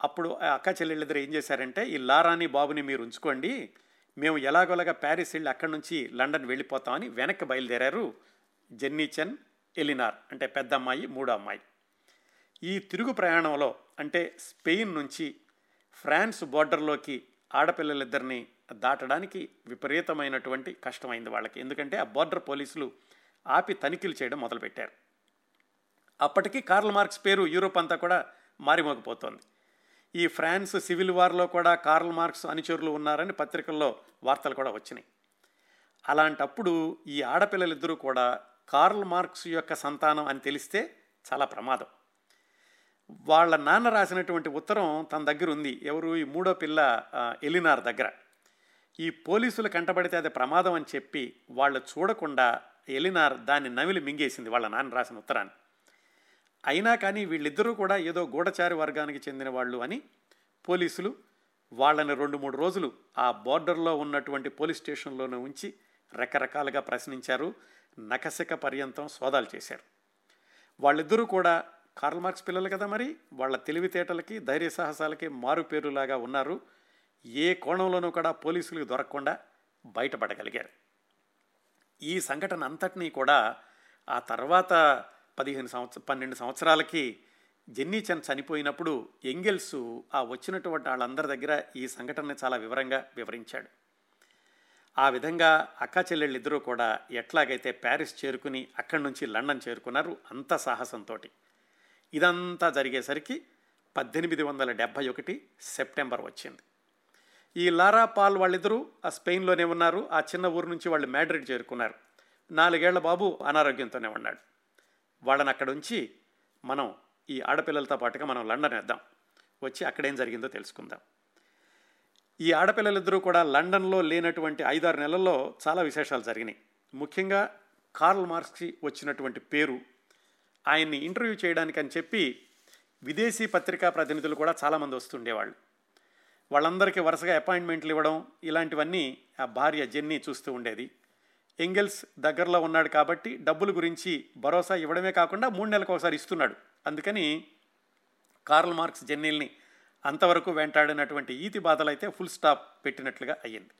అప్పుడు అక్క చెల్లెళ్ళిద్దరు ఏం చేశారంటే ఈ లారాని బాబుని మీరు ఉంచుకోండి మేము ఎలాగోలాగా ప్యారిస్ వెళ్ళి అక్కడి నుంచి లండన్ వెళ్ళిపోతామని వెనక్కి బయలుదేరారు జెన్నీచన్ ఎలినార్ అంటే పెద్ద అమ్మాయి మూడో అమ్మాయి. ఈ తిరుగు ప్రయాణంలో అంటే స్పెయిన్ నుంచి ఫ్రాన్స్ బోర్డర్లోకి ఆడపిల్లలిద్దరిని దాటడానికి విపరీతమైనటువంటి కష్టమైంది వాళ్ళకి. ఎందుకంటే ఆ బార్డర్ పోలీసులు ఆపి తనిఖీలు చేయడం మొదలుపెట్టారు. అప్పటికీ కార్ల్ మార్క్స్ పేరు యూరోప్ అంతా కూడా మారిమోగిపోతోంది. ఈ ఫ్రాన్స్ సివిల్ వార్లో కూడా కార్ల్ మార్క్స్ అనుచరులు ఉన్నారని పత్రికల్లో వార్తలు కూడా వచ్చినాయి. అలాంటప్పుడు ఈ ఆడపిల్లలిద్దరూ కూడా కార్ల్ మార్క్స్ యొక్క సంతానం అని తెలిస్తే చాలా ప్రమాదం. వాళ్ళ నాన్న రాసినటువంటి ఉత్తరం తన దగ్గర ఉంది. ఎవరు? ఈ మూడో పిల్ల ఎలినార్ దగ్గర. ఈ పోలీసులు కంటబడితే అది ప్రమాదం అని చెప్పి వాళ్ళు చూడకుండా ఎలినార్ దాన్ని నవిలి మింగేసింది వాళ్ళ నాన్న రాసిన ఉత్తరాన్ని. అయినా కానీ వీళ్ళిద్దరూ కూడా ఏదో గూఢచారి వర్గానికి చెందిన వాళ్ళు అని పోలీసులు వాళ్ళని రెండు మూడు రోజులు ఆ బోర్డర్లో ఉన్నటువంటి పోలీస్ స్టేషన్లోనే ఉంచి రకరకాలుగా ప్రశ్నించారు నకసిక పర్యంతం సోదాలు చేశారు. వాళ్ళిద్దరూ కూడా కార్ల్ మార్క్స్ పిల్లలు కదా మరి వాళ్ళ తెలివితేటలకి ధైర్య సాహసాలకి మారుపేరులాగా ఉన్నారు. ఏ కోణంలోనూ కూడా పోలీసులకు దొరకకుండా బయటపడగలిగారు. ఈ సంఘటన అంతటినీ కూడా ఆ తర్వాత పదిహేను సంవత్సర పన్నెండు సంవత్సరాలకి జెన్నీ చంద్ చనిపోయినప్పుడు ఎంగెల్స్ ఆ వచ్చినటువంటి వాళ్ళందరి దగ్గర ఈ సంఘటనని చాలా వివరంగా వివరించాడు. ఆ విధంగా అక్క చెల్లెళ్ళిద్దరూ కూడా ఎట్లాగైతే ప్యారిస్ చేరుకుని అక్కడి నుంచి లండన్ చేరుకున్నారు అంత సాహసంతో ఇదంతా జరిగేసరికి పద్దెనిమిది వందల డెబ్భై ఒకటి సెప్టెంబర్ వచ్చింది. ఈ లారా పాల్ వాళ్ళిద్దరూ ఆ స్పెయిన్లోనే ఉన్నారు. ఆ చిన్న ఊరు నుంచి వాళ్ళు మ్యాడ్రిడ్ చేరుకున్నారు. నాలుగేళ్ళ బాబు అనారోగ్యంతోనే ఉన్నాడు. వాళ్ళని అక్కడ ఉంచి మనం ఈ ఆడపిల్లలతో పాటుగా మనం లండన్ వేద్దాం. వచ్చి అక్కడేం జరిగిందో తెలుసుకుందాం. ఈ ఆడపిల్లలిద్దరూ కూడా లండన్లో లేనటువంటి ఐదారు నెలల్లో చాలా విశేషాలు జరిగినాయి. ముఖ్యంగా కార్ల్ మార్క్స్కి వచ్చినటువంటి పేరు. ఆయన్ని ఇంటర్వ్యూ చేయడానికి అని చెప్పి విదేశీ పత్రికా ప్రతినిధులు కూడా చాలామంది వస్తుండేవాళ్ళు. వాళ్ళందరికీ వరుసగా అపాయింట్మెంట్లు ఇవ్వడం ఇలాంటివన్నీ ఆ భార్య జెన్నీ చూస్తూ ఉండేది. ఎంగెల్స్ దగ్గరలో ఉన్నాడు కాబట్టి డబ్బుల గురించి భరోసా ఇవ్వడమే కాకుండా మూడు నెలలకు ఒకసారి ఇస్తున్నాడు. అందుకని కార్ల్ మార్క్స్ జెన్నీల్ని అంతవరకు వెంటాడినటువంటి ఈతి బాధలు అయితే ఫుల్ స్టాప్ పెట్టినట్లుగా అయ్యింది.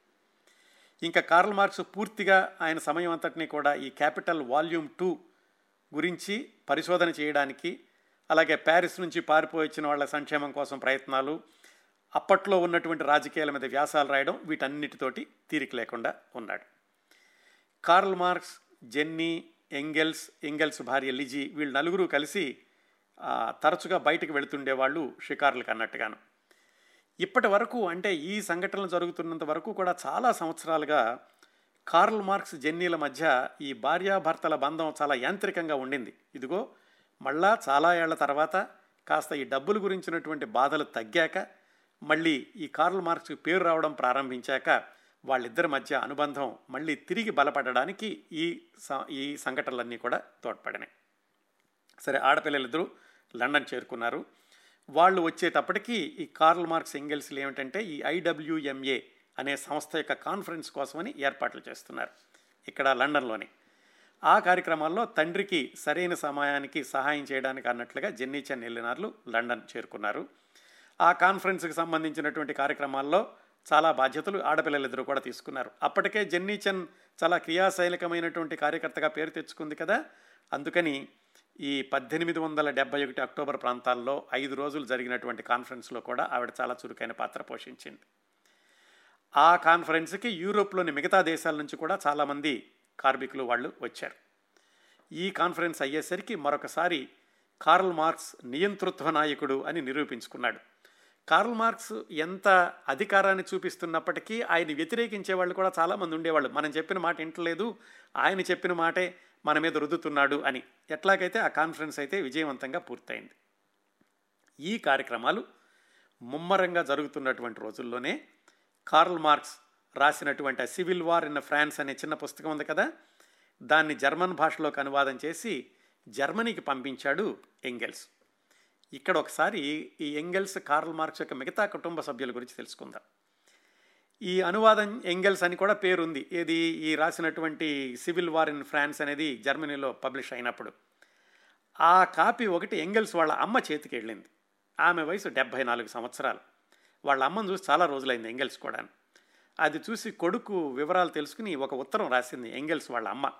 ఇంకా కార్ల్ మార్క్స్ పూర్తిగా ఆయన సమయం అంతటినీ కూడా ఈ క్యాపిటల్ వాల్యూమ్ టూ గురించి పరిశోధన చేయడానికి అలాగే ప్యారిస్ నుంచి పారిపోయి వచ్చిన వాళ్ళ సంక్షేమం కోసం ప్రయత్నాలు అప్పట్లో ఉన్నటువంటి రాజకీయాల మీద వ్యాసాలు రాయడం వీటన్నిటితోటి తీరిక లేకుండా ఉన్నాడు. Karl Marx Jenny Engels Engels భార్య లిజీ వీళ్ళు నలుగురు కలిసి తరచుగా బయటకు వెళుతుండేవాళ్ళు షికారులకు అన్నట్టుగాను ఇప్పటి వరకు అంటే ఈ సంఘటనలు జరుగుతున్నంత వరకు కూడా చాలా సంవత్సరాలుగా కార్ల్ మార్క్స్ జెన్నీల మధ్య ఈ భార్యాభర్తల బంధం చాలా యాంత్రికంగా ఉండింది. ఇదిగో మళ్ళా చాలా ఏళ్ళ తర్వాత కాస్త ఈ డబ్బుల గురించినటువంటి బాధలు తగ్గాక మళ్ళీ ఈ కార్ల్ మార్క్స్ పేరు రావడం ప్రారంభించాక వాళ్ళిద్దరి మధ్య అనుబంధం మళ్ళీ తిరిగి బలపడడానికి ఈ ఈ సంఘటనలన్నీ కూడా తోడ్పడినాయి. సరే ఆడపిల్లలిద్దరూ లండన్ చేరుకున్నారు. వాళ్ళు వచ్చేటప్పటికి ఈ కార్ల్ మార్క్స్ ఎంగెల్స్లు ఏమిటంటే ఈ ఐడబ్ల్యూఎంఏ అనే సంస్థ యొక్క కాన్ఫరెన్స్ కోసమని ఏర్పాట్లు చేస్తున్నారు ఇక్కడ లండన్లోనే. ఆ కార్యక్రమాల్లో తండ్రికి సరైన సమయానికి సహాయం చేయడానికి అన్నట్లుగా జెన్నీచన్ ఎల్లినార్లు లండన్ చేరుకున్నారు. ఆ కాన్ఫరెన్స్కి సంబంధించినటువంటి కార్యక్రమాల్లో చాలా బాధ్యతలు ఆడపిల్లలిద్దరూ కూడా తీసుకున్నారు. అప్పటికే జెన్నీచన్ చాలా క్రియాశైలికమైనటువంటి కార్యకర్తగా పేరు తెచ్చుకుంది కదా. అందుకని ఈ పద్దెనిమిది వందల డెబ్బై ఒకటి అక్టోబర్ ప్రాంతాల్లో ఐదు రోజులు జరిగినటువంటి కాన్ఫరెన్స్లో కూడా ఆవిడ చాలా చురుకైన పాత్ర పోషించింది. ఆ కాన్ఫరెన్స్కి యూరోప్లోని మిగతా దేశాల నుంచి కూడా చాలామంది కార్మికులు వాళ్ళు వచ్చారు. ఈ కాన్ఫరెన్స్ అయ్యేసరికి మరొకసారి కార్ల్ మార్క్స్ నియంతృత్వ నాయకుడు అని నిరూపించుకున్నాడు. కార్ల్ మార్క్స్ ఎంత అధికారాన్ని చూపిస్తున్నప్పటికీ ఆయన వ్యతిరేకించే వాళ్ళు కూడా చాలామంది ఉండేవాళ్ళు. మనం చెప్పిన మాట ఇంటలేదు ఆయన చెప్పిన మాటే మన మీద రుద్దుతున్నాడు అని. ఎట్లాగైతే ఆ కాన్ఫరెన్స్ అయితే విజయవంతంగా పూర్తయింది. ఈ కార్యక్రమాలు ముమ్మరంగా జరుగుతున్నటువంటి రోజుల్లోనే కార్ల్ మార్క్స్ రాసినటువంటి సివిల్ వార్ ఇన్ ఫ్రాన్స్ అనే చిన్న పుస్తకం ఉంది కదా? దాన్ని జర్మన్ భాషలోకి అనువాదం చేసి జర్మనీకి పంపించాడు ఎంగెల్స్. ఇక్కడ ఒకసారి ఈ ఎంగెల్స్ కార్ల్ మార్క్స్ యొక్క మిగతా కుటుంబ సభ్యుల గురించి తెలుసుకుందాం. ఈ అనువాదం ఎంగెల్స్ అని కూడా పేరుంది. ఏది? ఈ రాసినటువంటి సివిల్ వార్ ఇన్ ఫ్రాన్స్ అనేది జర్మనీలో పబ్లిష్ అయినప్పుడు. ఆ కాపీ ఒకటి ఎంగెల్స్ వాళ్ళ అమ్మ చేతికి వెళ్ళింది ఆమె వయసు డెబ్భై నాలుగు సంవత్సరాలు. వాళ్ళ అమ్మను చూసి చాలా రోజులైంది ఎంగెల్స్ కూడా అది చూసి కొడుకు వివరాలు తెలుసుకుని ఒక ఉత్తరం రాసింది ఎంగెల్స్ వాళ్ళ అమ్మ.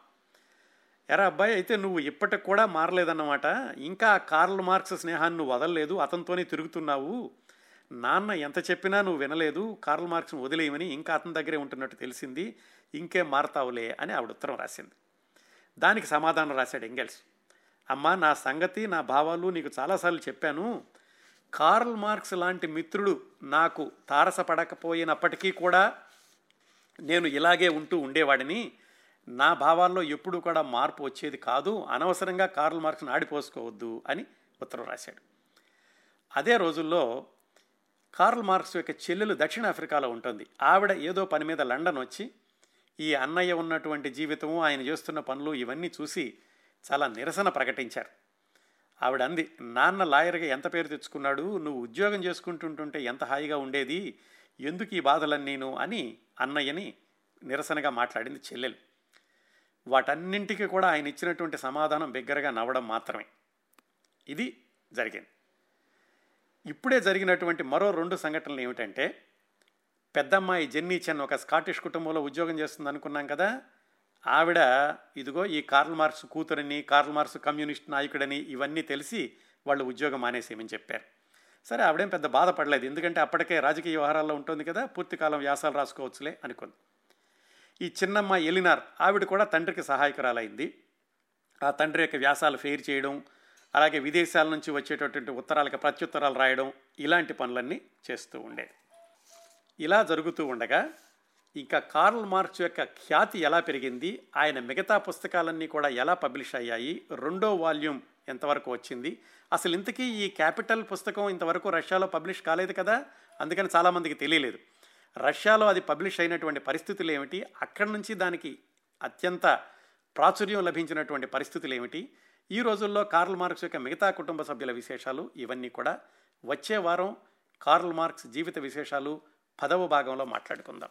ఎరా అబ్బాయి అయితే నువ్వు ఇప్పటికి కూడా మారలేదన్నమాట. ఇంకా కార్ల్ మార్క్స్ స్నేహాన్ని నువ్వు వదలలేదు అతనితోనే తిరుగుతున్నావు. నాన్న ఎంత చెప్పినా నువ్వు వినలేదు కార్ల్ మార్క్స్ని వదిలేయమని ఇంకా అతని దగ్గరే ఉంటున్నట్టు తెలిసింది. ఇంకేం మారతావులే అని ఆవిడ ఉత్తరం రాసింది. దానికి సమాధానం రాశాడు ఎంగెల్స్. అమ్మా నా సంగతి నా భావాలు నీకు చాలాసార్లు చెప్పాను. కార్ల్ మార్క్స్ లాంటి మిత్రుడు నాకు తారసపడకపోయినప్పటికీ కూడా నేను ఇలాగే ఉంటూ ఉండేవాడిని. నా భావాల్లో ఎప్పుడూ కూడా మార్పు వచ్చేది కాదు అనవసరంగా కార్ల్ మార్క్స్ని ఆడిపోసుకోవద్దు అని ఉత్తరం రాశాడు. అదే రోజుల్లో కార్ల్ మార్క్స్ యొక్క చెల్లెలు దక్షిణాఫ్రికాలో ఉంటుంది. ఆవిడ ఏదో పని మీద లండన్ వచ్చి ఈ అన్నయ్య ఉన్నటువంటి జీవితము ఆయన చేస్తున్న పనులు ఇవన్నీ చూసి చాలా నిరసన ప్రకటించారు. ఆవిడ అంది నాన్న లాయర్గా ఎంత పేరు తెచ్చుకున్నాడు? నువ్వు ఉద్యోగం చేసుకుంటుంటుంటే ఎంత హాయిగా ఉండేది? ఎందుకు ఈ బాధలన్నీను అని అన్నయ్యని నిరసనగా మాట్లాడింది చెల్లెలు. వాటన్నింటికి కూడా ఆయన ఇచ్చినటువంటి సమాధానం బిగ్గరగా నవ్వడం మాత్రమే. ఇది జరిగింది. ఇప్పుడే జరిగినటువంటి మరో రెండు సంఘటనలు ఏమిటంటే పెద్దమ్మాయి జెన్నీ చెన్ ఒక స్కాటిష్ కుటుంబంలో ఉద్యోగం చేస్తుంది అనుకున్నాం కదా ఆవిడ ఇదిగో ఈ కార్ల్ మార్క్స్ కూతురని కార్ల్ మార్క్స్ కమ్యూనిస్ట్ నాయకుడని ఇవన్నీ తెలిసి వాళ్ళు ఉద్యోగం మానేసేయమని చెప్పారు. సరే ఆవిడేం పెద్ద బాధపడలేదు. ఎందుకంటే అప్పటికే రాజకీయ వ్యవహారాల్లో ఉంటుంది కదా పూర్తికాలం వ్యాసాలు రాసుకోవచ్చులే అనుకుంది. ఈ చిన్నమ్మ ఎలినార్ ఆవిడ కూడా తండ్రికి సహాయకురాలైంది. ఆ తండ్రి యొక్క వ్యాసాలు ఫెయిర్ చేయడం అలాగే విదేశాల నుంచి వచ్చేటటువంటి ఉత్తరాలకు ప్రత్యుత్తరాలు రాయడం ఇలాంటి పనులన్నీ చేస్తూ ఉండే. ఇలా జరుగుతూ ఉండగా ఇంకా కార్ల్ మార్క్స్ యొక్క ఖ్యాతి ఎలా పెరిగింది ఆయన మిగతా పుస్తకాలన్నీ కూడా ఎలా పబ్లిష్ అయ్యాయి రెండో వాల్యూమ్ ఎంతవరకు వచ్చింది అసలు ఇంతకీ ఈ క్యాపిటల్ పుస్తకం ఇంతవరకు రష్యాలో పబ్లిష్ కాలేదు కదా అందుకని చాలామందికి తెలియలేదు. రష్యాలో అది పబ్లిష్ అయినటువంటి పరిస్థితులు ఏమిటి? అక్కడి నుంచి దానికి అత్యంత ప్రాచుర్యం లభించినటువంటి పరిస్థితులు ఏమిటి? ఈ రోజుల్లో కార్ల్ మార్క్స్ యొక్క మిగతా కుటుంబ సభ్యుల విశేషాలు ఇవన్నీ కూడా వచ్చే వారం కార్ల్ మార్క్స్ జీవిత విశేషాలు పదవ భాగంలో మాట్లాడుకుందాం.